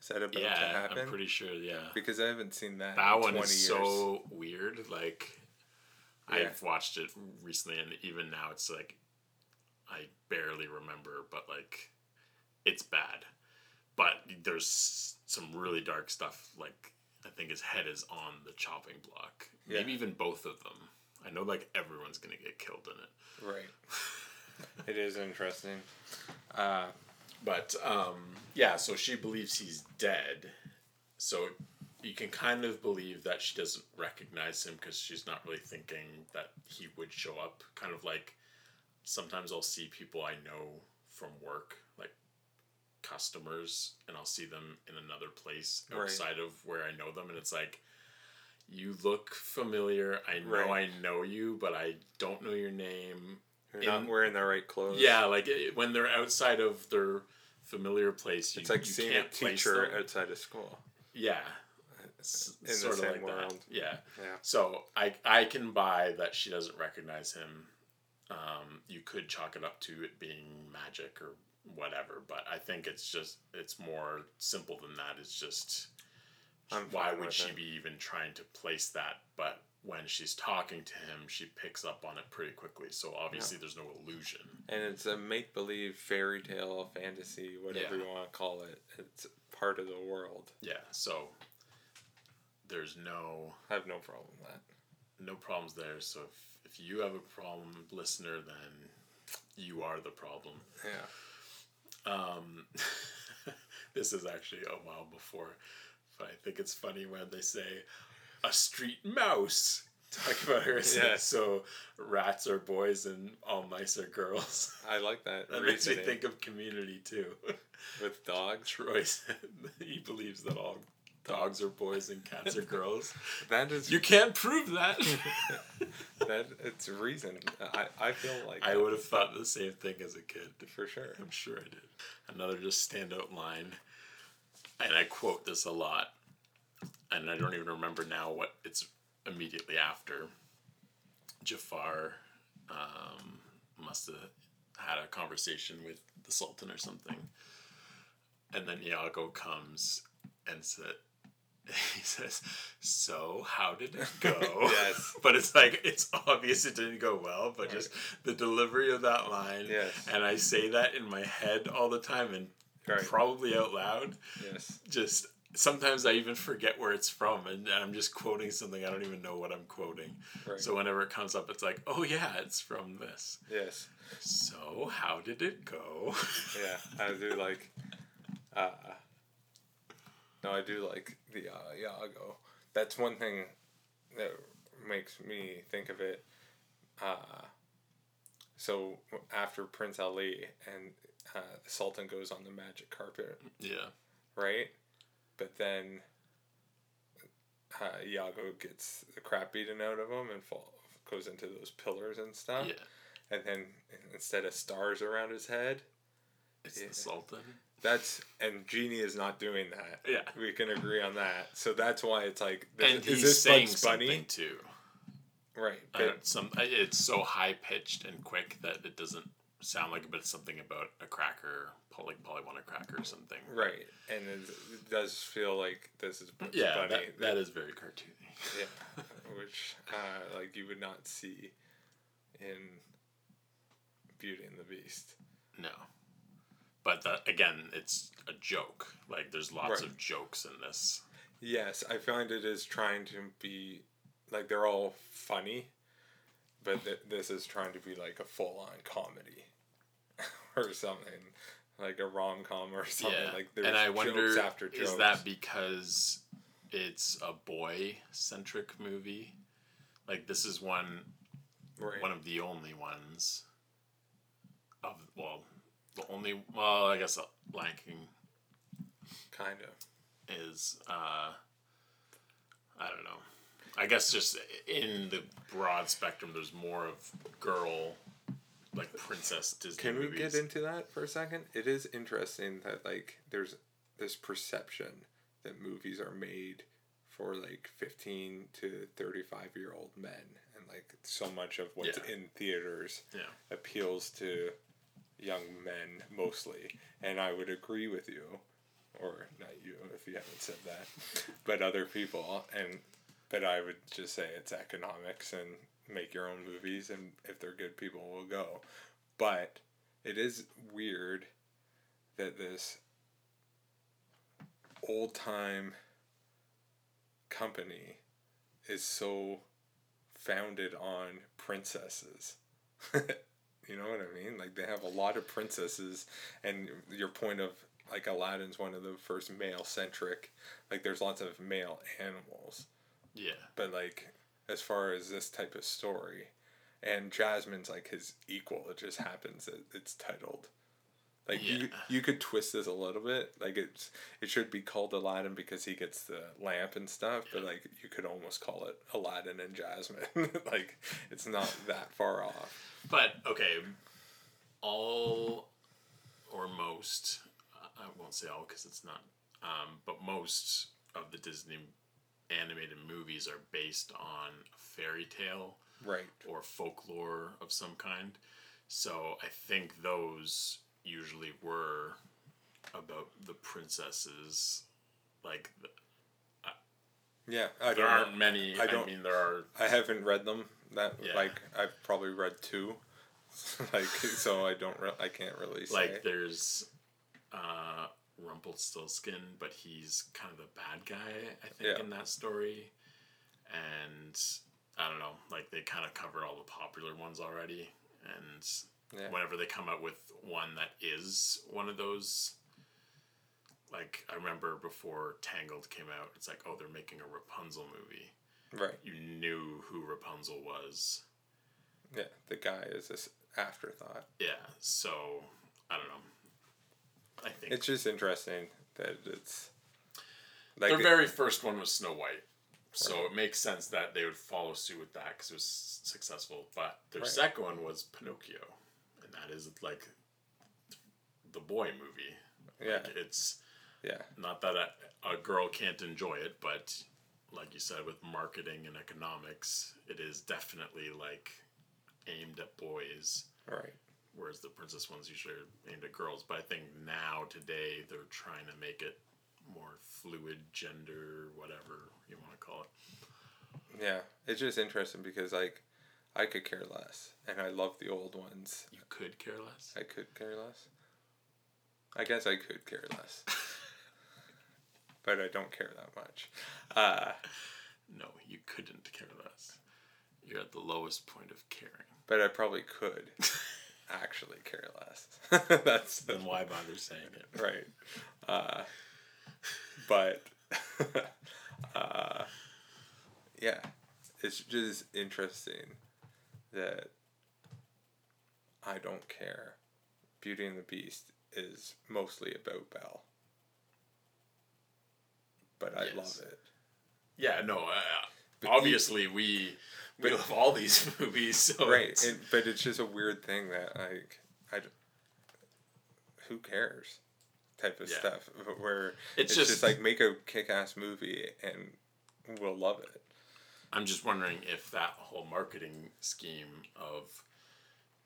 Is that about to Yeah, happen? I'm pretty sure. Yeah, because I haven't seen that. that one is years. so weird. Like, Yeah. I've watched it recently, and even now, it's like I barely remember, but like, it's bad. But there's some really dark stuff. Like, I think his head is on the chopping block. Yeah. Maybe even both of them. I know, like everyone's gonna get killed in it. Right. it is interesting. Uh, But um, yeah, so she believes he's dead. So you can kind of believe that she doesn't recognize him because she's not really thinking that he would show up. Kind of like sometimes I'll see people I know from work, like customers, and I'll see them in another place Right. outside of where I know them, and it's like. You look familiar. I know Right. I know you, but I don't know your name. you're not wearing the right clothes. Yeah, like it, when they're outside of their familiar place, you, It's like you seeing a teacher outside of school. Yeah, In the sort of same like world. that. Yeah. Yeah. So I I can buy that she doesn't recognize him. Um, you could chalk it up to it being magic or whatever, but I think it's just it's more simple than that. It's just I'm why would she it. be even trying to place that? But when she's talking to him, she picks up on it pretty quickly. So obviously, there's no illusion. And it's a make believe fairy tale, fantasy, whatever Yeah. you want to call it. It's part of the world. Yeah, so there's no I have no problem with that. no problems there. So if, if you have a problem, listener, then you are the problem. Yeah. Um, this is actually a while before, but I think it's funny when they say a street mouse. Talk about her. Yeah. So rats are boys and all mice are girls. I like that. That makes me think of Community too. with dogs. Troy said he believes that all dogs are boys and cats are girls. That is You can't prove that. that it's a reason. I, I feel like I would have thought the same thing as a kid. for sure. I'm sure I did. Another just standout line, and I quote this a lot, and I don't even remember now what it's immediately after. Jafar um, must have had a conversation with the Sultan or something, and then Iago comes and said, he says, "So how did it go?" Yes. but it's like it's obvious it didn't go well, but just the delivery of that line. Yes. And I say that in my head all the time and Right. probably out loud. Yes. Just sometimes I even forget where it's from, and I'm just quoting something I don't even know what I'm quoting. Right. So whenever it comes up, it's like, "Oh yeah, it's from this." Yes. So how did it go? Yeah, I do like. Uh, no, I do like the uh, Iago. That's one thing that makes me think of it. Uh, so after Prince Ali and uh, the Sultan goes on the magic carpet, yeah. right? But then uh, Iago gets the crap beaten out of him and fall, goes into those pillars and stuff. Yeah. And then instead of stars around his head, It's Yeah. the Sultan. that's and Genie is not doing that. Yeah. we can agree on that. So that's why it's like, th- And is he's this saying Bugs Bunny? something too. Right, but don't- some it's so high pitched and quick that it doesn't sound like it, but it's something about a cracker, like probably want a cracker or something. right, and it, it does feel like this is Yeah, Bunny. that, that is very cartoony. yeah, which uh, like you would not see in Beauty and the Beast. No, but that, again, it's a joke. Like there's lots Right. of jokes in this. Yes, I find it is trying to be like they're all funny, but th- this is trying to be like a full on comedy or something, like a rom com or something. yeah, Like there's and I jokes wonder after jokes. is that because it's a boy centric movie? Like this is one right? one of the only ones of well the only well I guess uh, Lion King kind of. is uh I don't know. I guess just in the broad spectrum there's more of girl like princess Disney Can we movies. get into that for a second? It is interesting that like there's this perception that movies are made for like 15 to 35 year old men and like so much of what's Yeah. in theaters Yeah. appeals to young men mostly and I would agree with you or not you if you haven't said that but other people and but I would just say it's economics and make your own movies and if they're good people will go but it is weird that this old time company is so founded on princesses. you know what I mean? Like they have a lot of princesses, and your point of like Aladdin's one of the first male centric. Like there's lots of male animals, Yeah. but like as far as this type of story, and Jasmine's like his equal. It just happens that it's titled. Like you, Yeah. you could twist this a little bit. Like it's it should be called Aladdin because he gets the lamp and stuff. But like you could almost call it Aladdin and Jasmine. like it's not that far off. But okay, all or most, I won't say all because it's not, um, but most of the Disney animated movies are based on a fairy tale Right. or folklore of some kind. So I think those usually were about the princesses. Like the, Yeah. I there don't aren't know. many. I I, don't- mean, there are. I haven't read them. That Yeah. like I've probably read two. like so I don't. Re- I can't really say. like there's uh Rumpelstiltskin, but he's kind of the bad guy, I think, Yeah. in that story. And I don't know, like they kind of covered all the popular ones already. And Yeah. whenever they come out with one that is one of those, like I remember before Tangled came out, it's like, oh, they're making a Rapunzel movie. right. You knew who Rapunzel was. Yeah. The guy is this afterthought. Yeah, so I don't know. I think It's just interesting that it's like Their very first one was Snow White, so it makes sense that they would follow suit with that because it was successful. But their Right. second one was Pinocchio, and that is like the boy movie. Yeah. Like, it's yeah. not that a, a girl can't enjoy it, but like you said, with marketing and economics, it is definitely like aimed at boys. Right. Whereas the princess ones usually are aimed at girls. But I think now today they're trying to make it more fluid gender, whatever you want to call it. Yeah, it's just interesting because like I could care less, and I love the old ones. You could care less. I could care less. I guess I could care less, but I don't care that much. Uh, No, you couldn't care less. You're at the lowest point of caring. but I probably could actually care less. That's Then why bother saying it? right. Uh, but uh, yeah, it's just interesting that I don't care. Beauty and the Beast is mostly about Belle, but I Yes. love it. Yeah, no. Uh, obviously, we we but- love all these movies. So right, it's- and, but it's just a weird thing that like I, who cares, type of Yeah. stuff. Where It's it's, just, just- like make a kick-ass movie and we'll love it. I'm just wondering if that whole marketing scheme of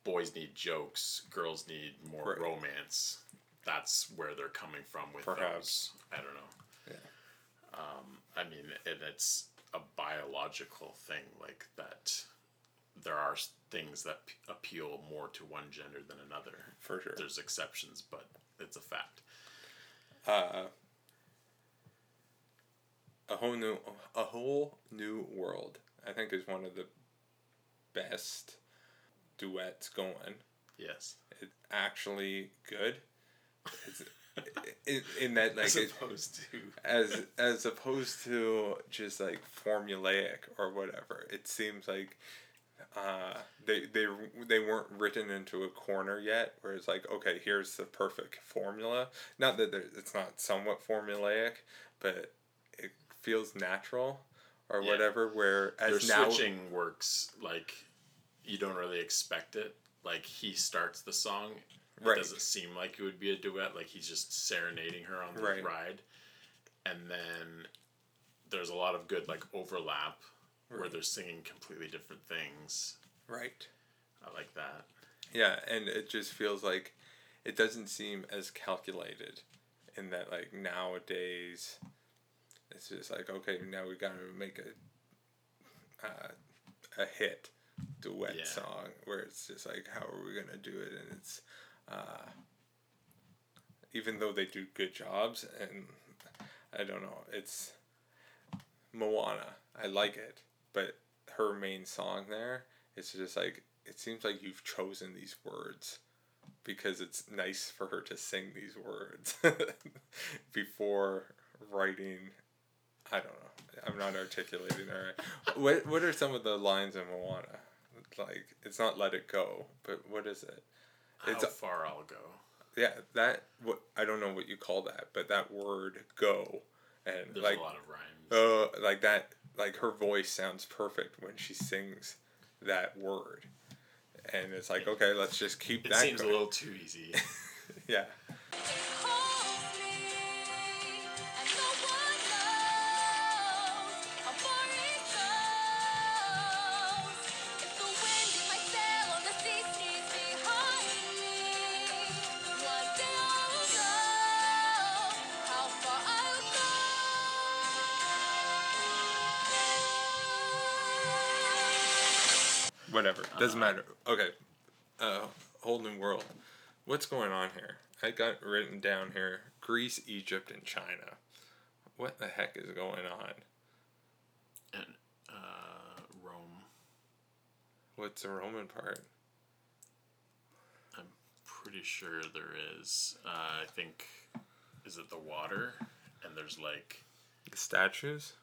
boys need jokes, girls need more Right. romance. That's where they're coming from with Perhaps. those. I don't know. Yeah. Um, I mean, and it's a biological thing like that. There are things that p- appeal more to one gender than another. For sure. There's exceptions, but it's a fact. Uh, a whole new a whole new world. I think is one of the best duets going. Yes. It's actually good. It's, in, in that like As it- opposed to as as opposed to just like formulaic or whatever. It seems like uh, they they they weren't written into a corner yet, where it's like, okay, here's the perfect formula. Not that there, it's not somewhat formulaic, but it feels natural or Yeah. whatever. Where their as now, switching works like you don't really expect it. Like he starts the song, it doesn't seem like it would be a duet. Like he's just serenading her on the Right. ride, and then there's a lot of good like overlap where they're singing completely different things. right? I like that. Yeah, and it just feels like it doesn't seem as calculated in that like nowadays it's just like okay now we gotta make a uh, a hit duet Yeah. song where it's just like how are we gonna do it and it's uh, even though they do good jobs and I don't know it's Moana I like it but her main song there it's just like it seems like you've chosen these words because it's nice for her to sing these words before writing I don't know. I'm not articulating that right. What what are some of the lines in Moana? Like it's not let it go, but what is it? It's How far I'll go. yeah, that what I don't know what you call that, but that word go and There's like a lot of rhymes. uh like that like her voice sounds perfect when she sings that word. And it's like, okay, let's just keep it that seems going. a little too easy. Yeah. Whatever. Doesn't matter. Okay. Uh, whole new world. What's going on here? I got written down here Greece, Egypt, and China. What the heck is going on? and uh, Rome. What's the Roman part? I'm pretty sure there is. Uh, I think is it the water, and there's like The statues?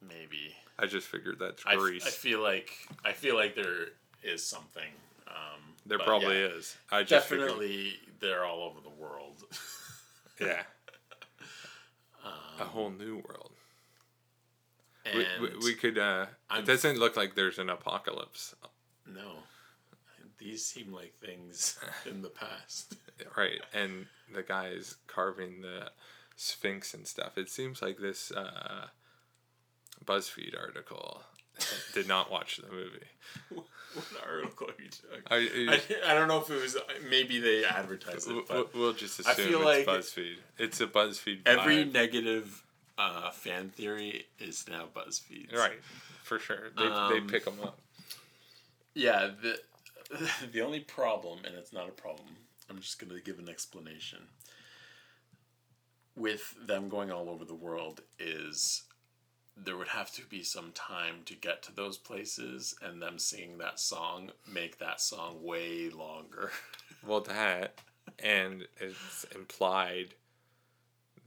Maybe. I just figured that's I, Greece. I feel like I feel like there is something. Um, there probably yeah, is. I just figured- Definitely, they're all over the world. yeah. Um, A whole new world. We, and we, we could. Uh, I'm- it doesn't look like there's an apocalypse. no, these seem like things in the past. Right. And the guys carving the Sphinx and stuff. It seems like this uh, BuzzFeed article did not watch the movie. what article are you talking? I, I, I don't know if it was maybe they advertised it, but we'll just I assume feel it's like BuzzFeed. It's a BuzzFeed. every vibe. negative uh, fan theory is now BuzzFeed. Right, for sure. They, they Um, pick them up. Yeah, the the only problem, and it's not a problem. I'm just gonna give an explanation. With them going all over the world, is there would have to be some time to get to those places, and them singing that song make that song way longer. Well, that, and it's implied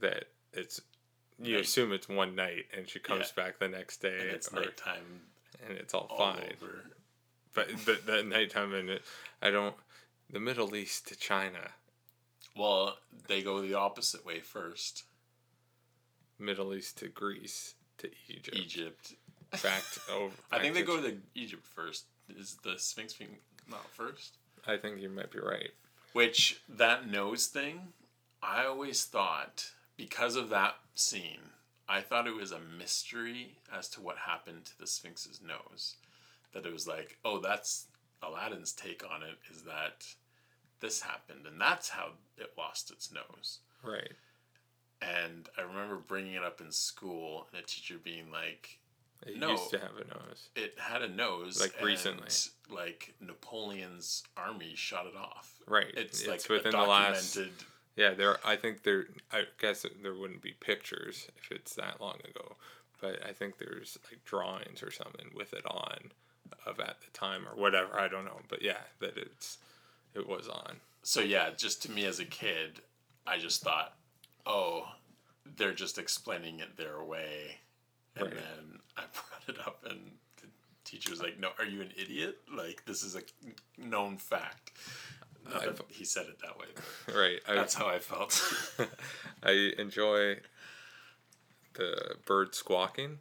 that it's. You Night. assume it's one night, and she comes back the next day, and it's or- nighttime and it's all, all fine. over. But but that nighttime and it, I don't. The Middle East to China, Well, they go the opposite way first. Middle East to Greece to Egypt, Egypt. back to over. I think they go to Egypt first. Is the Sphinx thing not first? I think you might be right. Which that nose thing, I always thought because of that scene, I thought it was a mystery as to what happened to the Sphinx's nose. That it was like, oh, that's Aladdin's take on it. Is that this happened, and that's how it lost its nose. Right. And I remember bringing it up in school, and a teacher being like, It No. used to have a nose. it had a nose Like recently. like napoleon's army shot it off Right. it's, It's like within a the last- Yeah, there. I think there. I guess there wouldn't be pictures if it's that long ago, but I think there's like drawings or something with it on, of at the time or whatever. I don't know, but yeah, that it's it was on. so yeah just to me as a kid i just thought oh they're just explaining it their way and Right. then i brought it up and the teacher was like no are you an idiot like this is a known fact he said it that way Right. I, that's how i felt I enjoy the bird squawking.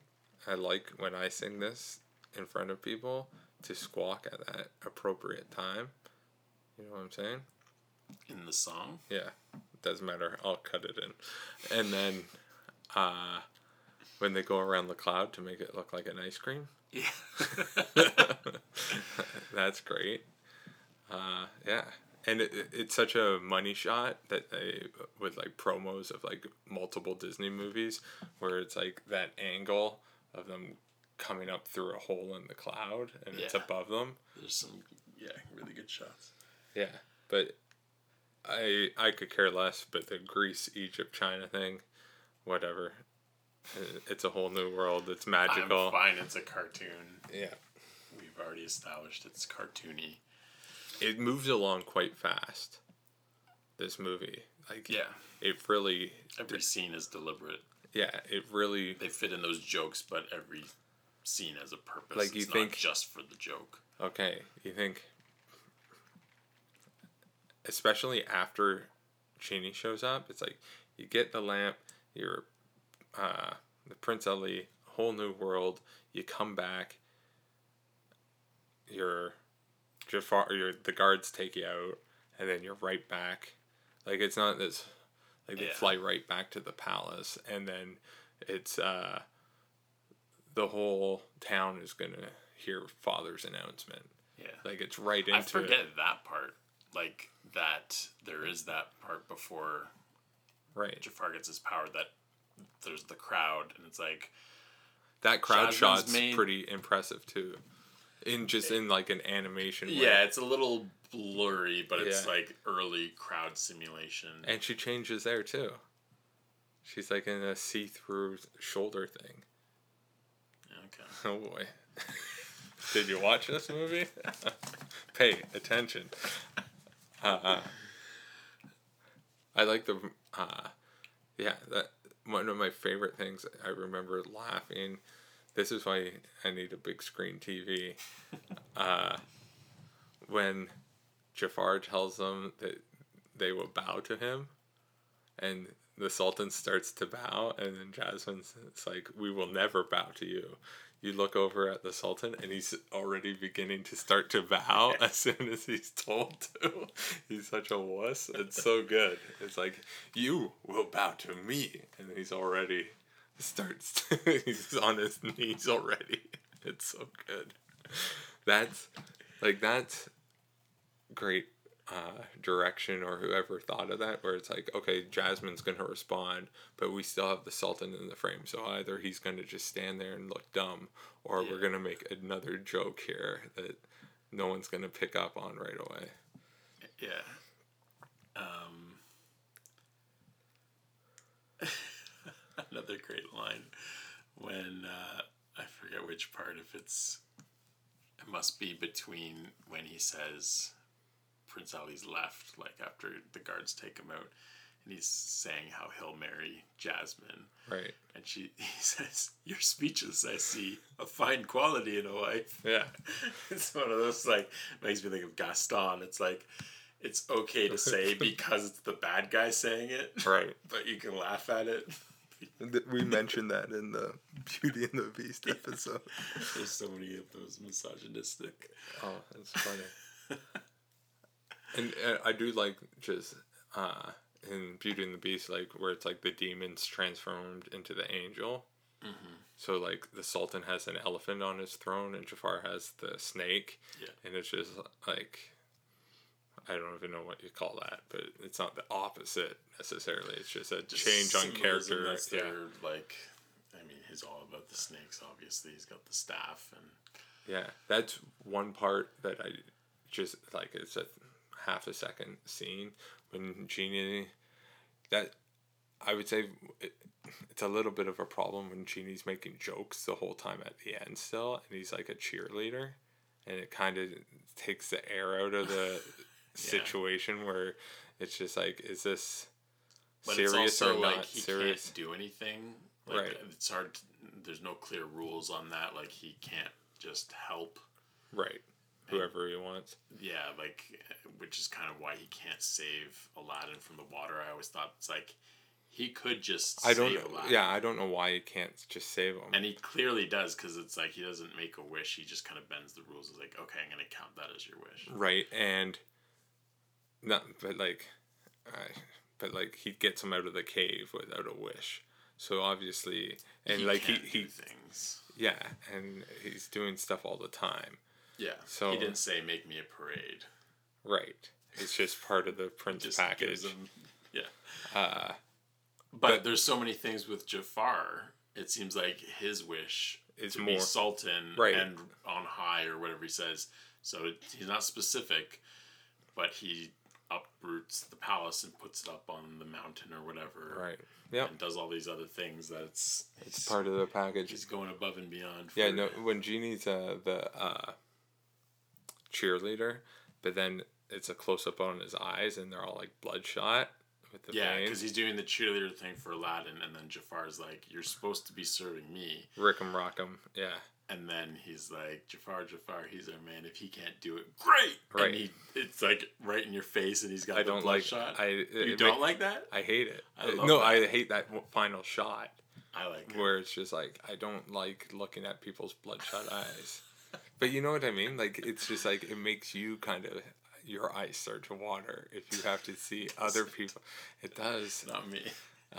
I like when I sing this in front of people to squawk at that appropriate time. You know what I'm saying? in the song Yeah, doesn't matter. I'll cut it in. And then uh, when they go around the cloud to make it look like an ice cream, yeah that's great. Uh, yeah. And it, it- it's such a money shot that they, with like promos of like multiple Disney movies, where it's like that angle of them coming up through a hole in the cloud and it's above them. there's some yeah really good shots Yeah, but I I could care less. But the Greece, Egypt, China thing, whatever. It's a whole new world. It's magical. I'm fine. It's a cartoon. Yeah, We've already established it's cartoony. it moves along quite fast. This movie, like Yeah. it really, Every scene is deliberate. yeah, it really. They fit in those jokes, but every scene has a purpose. Like, you it's think- not just for the joke. Okay, you think, especially after Genie shows up, it's like you get the lamp, you're uh, the Prince Ali, whole new world. You come back, you're Jafar, you're the guards take you out, and then you're right back. Like it's not this, like they Yeah. fly right back to the palace, and then it's uh, the whole town is gonna hear father's announcement. Yeah. Like it's right into I forget it. that part. Like that there is that part before Right. Jafar gets his power that there's the crowd and it's like That crowd Jasmine's shot's made- pretty impressive too. In just in like an animation way. Yeah, it's a little blurry, but it's Yeah. like early crowd simulation. And she changes there too. She's like in a see through shoulder thing. okay. Oh boy. Did you watch this movie? Pay attention. I like the uh, yeah, that one of my favorite things I remember laughing. This is why I need a big screen TV. Uh, when Jafar tells them that they will bow to him, and the Sultan starts to bow, and then Jasmine's like, "We will never bow to you." You look over at the Sultan, and he's already beginning to start to bow as soon as he's told to. He's such a wuss. It's so good. It's like, "You will bow to me," and he's already starts. he's on his knees already. It's so good. That's like that's great uh, direction or whoever thought of that, where it's like, okay, Jasmine's gonna respond, but we still have the Sultan in the frame, so either he's gonna just stand there and look dumb, or we're gonna make another joke here that no one's gonna pick up on right away. Yeah. Um, another great line when uh, I forget which part. If it's it must be between when he says Prince Ali's left, like after the guards take him out, and he's saying how he'll marry Jasmine. Right. And she he says, Your speeches. I see a fine quality in a wife." Yeah. it's one of those like makes me think of Gaston. It's like it's okay to say because it's the bad guy saying it, Right. but you can laugh at it. We mentioned that in the Beauty and the Beast episode. There's so many of those misogynistic. Oh, that's funny. And uh, I do like just uh, in Beauty and the Beast, like where it's like the demons transformed into the angel. Mm-hmm. So like the Sultan has an elephant on his throne, and Jafar has the snake. Yeah. And it's just like I don't even know what you call that, but it's not the opposite necessarily. It's just a Just change on character. That's Yeah. their, like, I mean, he's all about the snakes. Obviously, he's got the staff and Yeah, that's one part that I just like. It's a half a second scene when Genie. That I would say it, it's a little bit of a problem when Genie's making jokes the whole time at the end still, and he's like a cheerleader, and it kind of takes the air out of the situation where it's just like, is this But serious it's also or like not he serious? can't do anything. Like, Right. It's hard. To, there's no clear rules on that. Like he can't just help. Right. Whoever he wants. Yeah, like which is kind of why he can't save Aladdin from the water. I always thought it's like he could just. I don't save know. Aladdin. Yeah, I don't know why he can't just save him. And he clearly does because it's like he doesn't make a wish. He just kind of bends the rules. It's like, okay, I'm going to count that as your wish. Right, and not, but like, I, but like he gets him out of the cave without a wish. So obviously, and He like he, he do things. yeah, and he's doing stuff all the time. Yeah. So- he didn't say make me a parade. Right, it's just part of the prince package. yeah. Uh, But, But- there's so many things with Jafar. It seems like his wish Is to be sultan Right. and on high or whatever he says. So it, he's not specific, but he uproots the palace and puts it up on the mountain or whatever. Right. Yeah. And does all these other things that's it's it's part of the package. he's going above and beyond. Yeah, no. When Genie's uh, the uh, cheerleader, but then it's a close up on his eyes, and they're all like bloodshot with the Yeah, because he's doing the cheerleader thing for Aladdin, and then Jafar's like, "You're supposed to be serving me," Rick 'em Rock 'em. Yeah. and then he's like, "Jafar, Jafar, he's our man. If he can't do it, great." Right. And he, it's like right in your face, and he's got I the don't like. bloodshot. I you it don't ma- like that? I hate it. I love no, that. I hate that final shot I like. it. where it's just like I don't like looking at people's bloodshot eyes. But you know what I mean? Like it's just like it makes you kind of your eyes start to water if you have to see other people. It does. Not me.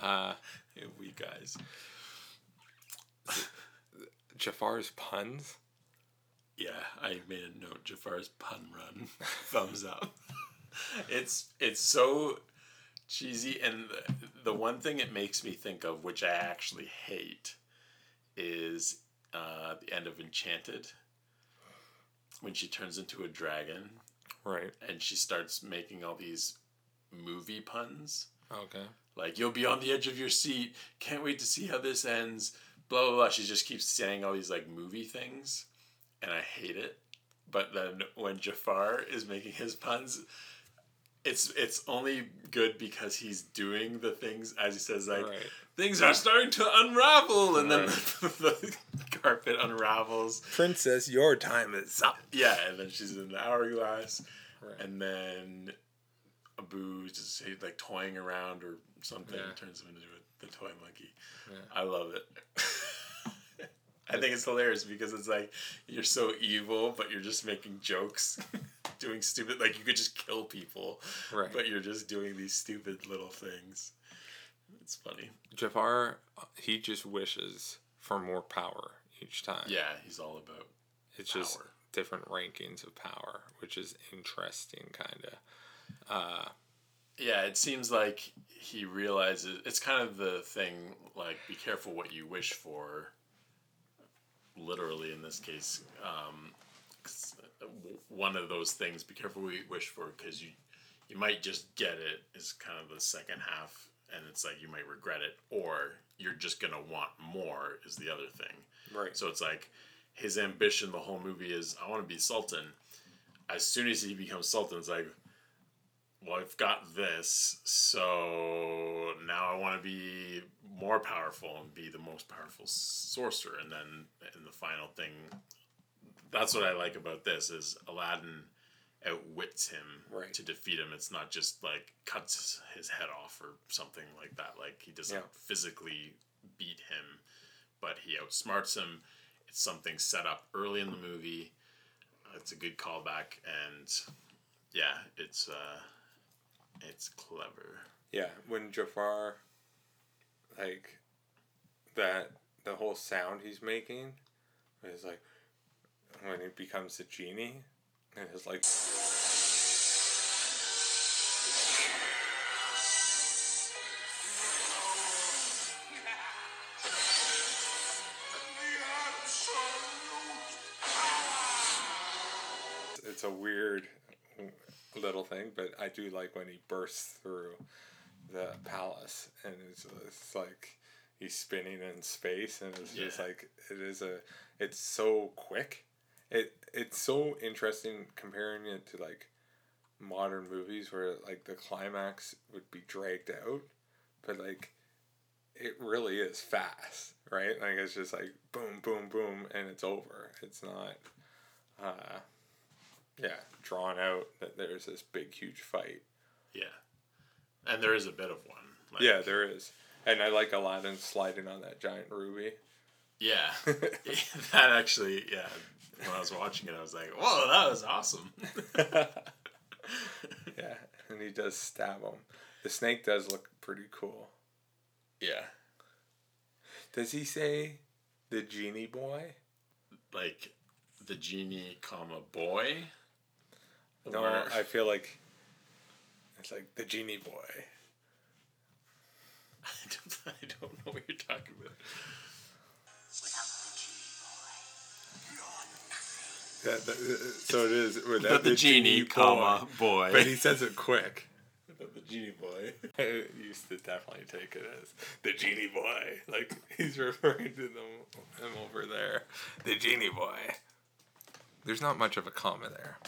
Uh, we guys. Jafar's puns. Yeah, I made a note. Jafar's pun run, thumbs up. It's it's so cheesy, and the, the one thing it makes me think of, which I actually hate, is uh, the end of Enchanted when she turns into a dragon Right. and she starts making all these movie puns. Okay. Like you'll be on the edge of your seat. Can't wait to see how this ends. Blah blah blah. She just keeps saying all these like movie things, and I hate it. But then when Jafar is making his puns, it's it's only good because he's doing the things as he says like Right. Things are starting to unravel, and then Right. the, carpet unravels. Princess, your time is up. Yeah, and then she's in the hourglass, Right. and then Abu just like toying around or something Yeah. turns him into a, the toy monkey. Yeah. I love it. I think it's hilarious because it's like you're so evil, but you're just making jokes, doing stupid. Like you could just kill people, Right. but you're just doing these stupid little things. It's funny. Jafar, he just wishes for more power each time. Yeah, he's all about. It's just different rankings of power, which is interesting, kind of. Uh, Yeah, it seems like he realizes it's kind of the thing like be careful what you wish for. Literally, in this case, um, 'cause, uh, one of those things. Be careful what you wish for because you you might just get it. Is kind of the second half, and it's like you might regret it, or you're just gonna want more. Is the other thing. Right. So it's like his ambition. The whole movie is I want to be Sultan. As soon as he becomes Sultan, it's like well, I've got this, so now I want to be more powerful and be the most powerful sorcerer. And then in the final thing, that's what I like about this is Aladdin outwits him Right. to defeat him. It's not just like cuts his head off or something like that. Like he doesn't Yeah. physically beat him, but he outsmarts him. It's something set up early in the movie. It's a good callback, and yeah, it's uh, it's clever. Yeah, when Jafar, like, that the whole sound he's making is like when he becomes a genie, and it's like. Do like when he bursts through the palace and it's, it's like he's spinning in space and it's just like it is a it's so quick. It it's so interesting comparing it to like modern movies where like the climax would be dragged out but like it really is fast right? Like it's just like boom boom boom and it's over. It's not uh yeah drawn out that there's this big huge fight Yeah, and there is a bit of one. Like, yeah, there is. And I like Aladdin sliding on that giant ruby. yeah. that actually, yeah. When I was watching it, I was like, "Whoa, that was awesome." Yeah, and he does stab him. The snake does look pretty cool. yeah, Does he say the genie boy? like the genie, comma boy. No, Or- I feel like it's like the genie boy. I don't, I don't know what you're talking about. Yeah, the, the- uh, so it is without Without the genie, comma, boy. But he says it quick. the genie boy. I used to definitely take it as the genie boy. Like he's referring to them him over there. The genie boy. There's not much of a comma there.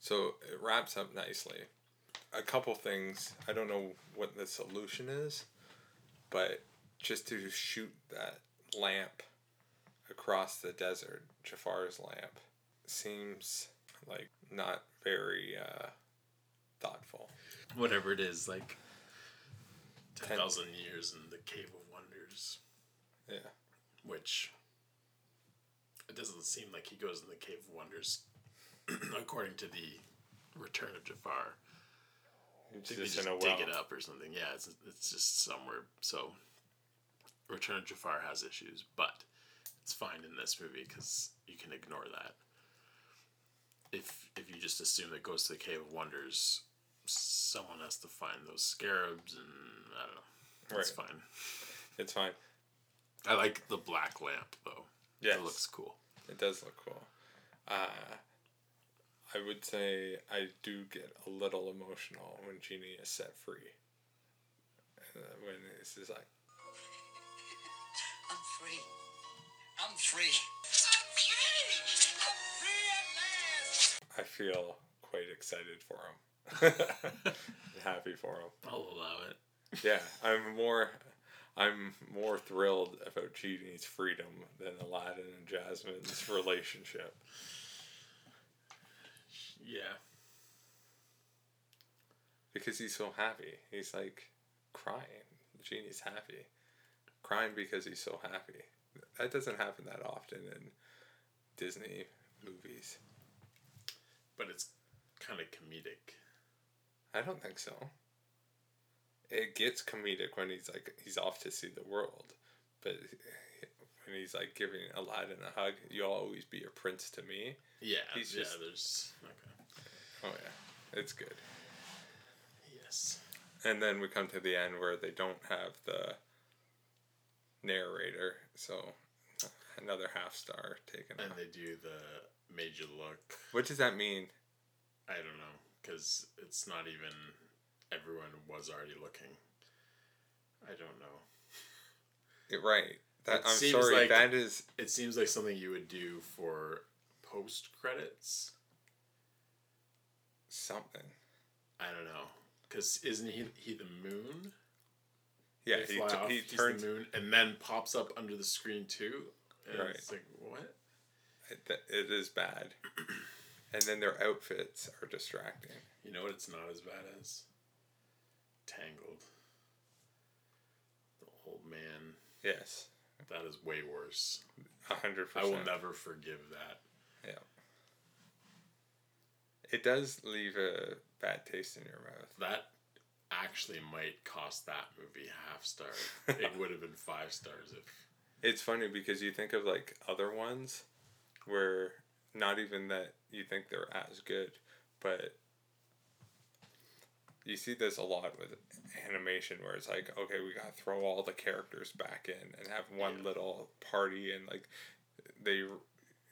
So it wraps up nicely. A couple things. I don't know what the solution is, but just to shoot that lamp across the desert, Jafar's lamp, seems like not very uh, thoughtful. Whatever it is, like ten thousand years in the Cave of Wonders, Yeah. which it doesn't seem like he goes in the Cave of Wonders, according to the Return of Jafar. It's just just in a dig well. it up or something. Yeah, it's it's just somewhere. So, Return of Jafar has issues, but it's fine in this movie because you can ignore that. If if you just assume that goes to the Cave of Wonders, someone has to find those scarabs, and I don't know. It's Right. fine. It's fine. I like the black lamp though. Yeah, it looks cool. It does look cool. Uh, I would say I do get a little emotional when Genie is set free. Uh, when it's just like, I'm free. I'm free. I'm free, I'm free at last. I feel quite excited for him. Happy for him. I'll allow it. Yeah, I'm more. I'm more thrilled about Genie's freedom than Aladdin and Jasmine's relationship. Yeah. because he's so happy. He's like crying. Genie's happy, crying because he's so happy. That doesn't happen that often in Disney movies. But it's kind of comedic. I don't think so. It gets comedic when he's like he's off to see the world, but when he's like giving Aladdin a hug, you'll always be a prince to me. Yeah, He's yeah. just- There's okay. Oh yeah, it's good. Yes. And then we come to the end where they don't have the narrator, so another half star taken. And off. they do the major look. What does that mean? I don't know because it's not even everyone was already looking. I don't know. It- right. That It I'm seems sorry. like- that is It seems like something you would do for post credits. something. I don't know because isn't he he the moon? Yeah, They he, t- off, he he's turns. the moon and then pops up under the screen too. And Right. It's like what? It, th- it is bad. and then their outfits are distracting. You know what? It's not as bad as Tangled. The old man. Yes, That is way worse. a hundred I will never forgive that. Yeah. It does leave a bad taste in your mouth. That actually might cost that movie half star. it would have been five stars if. It's funny because you think of like other ones where not even that you think they're as good, but you see this a lot with animation where it's like, okay, we gotta throw all the characters back in and have one Yeah. little party and like they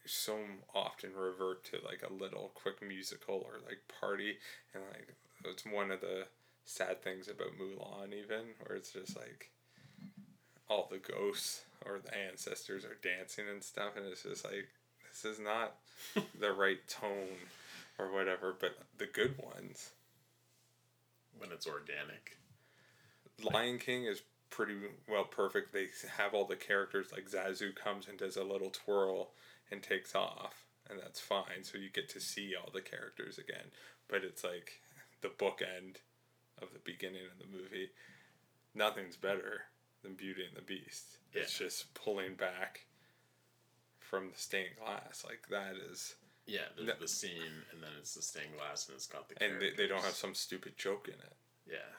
so often revert to like a little quick musical or like party and like it's one of the sad things about Mulan even where it's just like all the ghosts or the ancestors are dancing and stuff and it's just like this is not the right tone or whatever but the good ones when it's organic. lion king is pretty well perfect. They have all the characters like zazu comes and does a little twirl and takes off and that's fine. So you get to see all the characters again. But it's like the bookend of the beginning of the movie. Nothing's better than beauty and the beast. It's just pulling back from the stained glass. Like that is Yeah, there's No. the scene, and then it's the stained glass, and it's got the. and they, they don't have some stupid joke in it Yeah.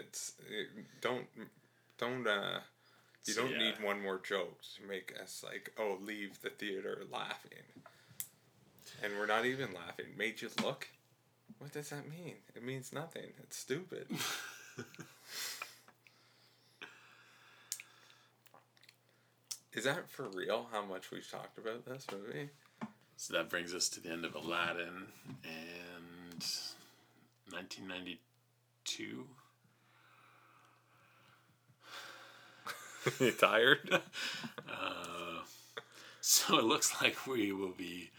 it's it, don't don't uh you So, don't yeah. need one more joke to make us like oh leave the theater laughing and we're not even laughing made you look what does that mean it means nothing it's stupid is that for real how much we've talked about this movie So that brings us to the end of Aladdin and 1992. you tired Uh, so it looks like we will be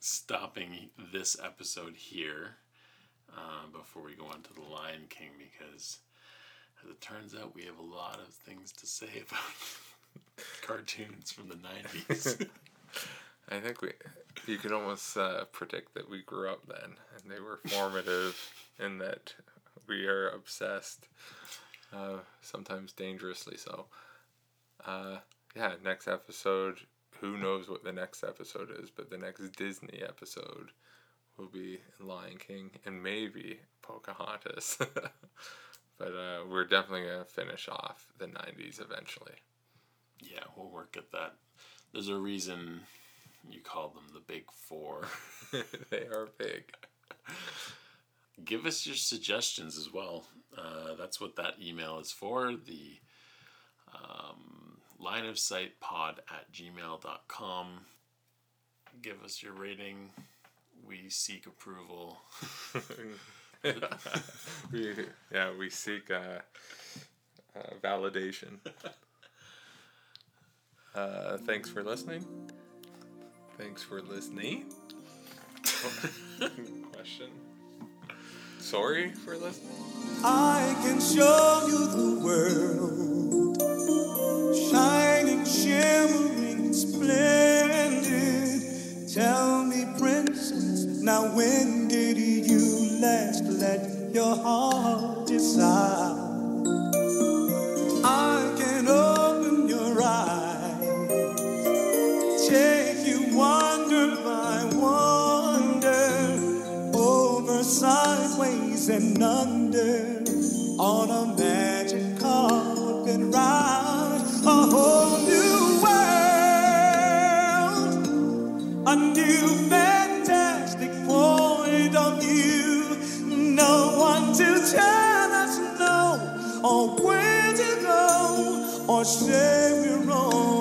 stopping this episode here uh, before we go on to The Lion King because, as it turns out, we have a lot of things to say about cartoons from the 90s. I think we, you can almost uh, predict that we grew up then, and they were formative in that we are obsessed, uh, sometimes dangerously so. Uh, yeah, next episode. Who knows what the next episode is? But the next Disney episode will be Lion King and maybe Pocahontas. but uh, we're definitely gonna finish off the '90s eventually. yeah, we'll work at that. There's a reason you call them the Big Four. they are big. give us your suggestions as well. Uh, that's what that email is for. The um, line of sight pod at gmail.com. Give us your rating. We seek approval. we, yeah, we seek uh, uh, validation. Uh, thanks for listening. Thanks for listening. Question. Sorry for listening. I can show you the world, shining, shimmering, splendid. Tell me, princess, now when did you last let your heart decide? and under on a magic carpet ride, a whole new world, a new fantastic point of view. No one to tell us no, or where to go, or say we're wrong.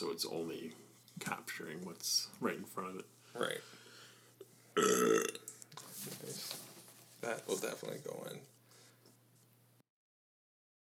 So it's only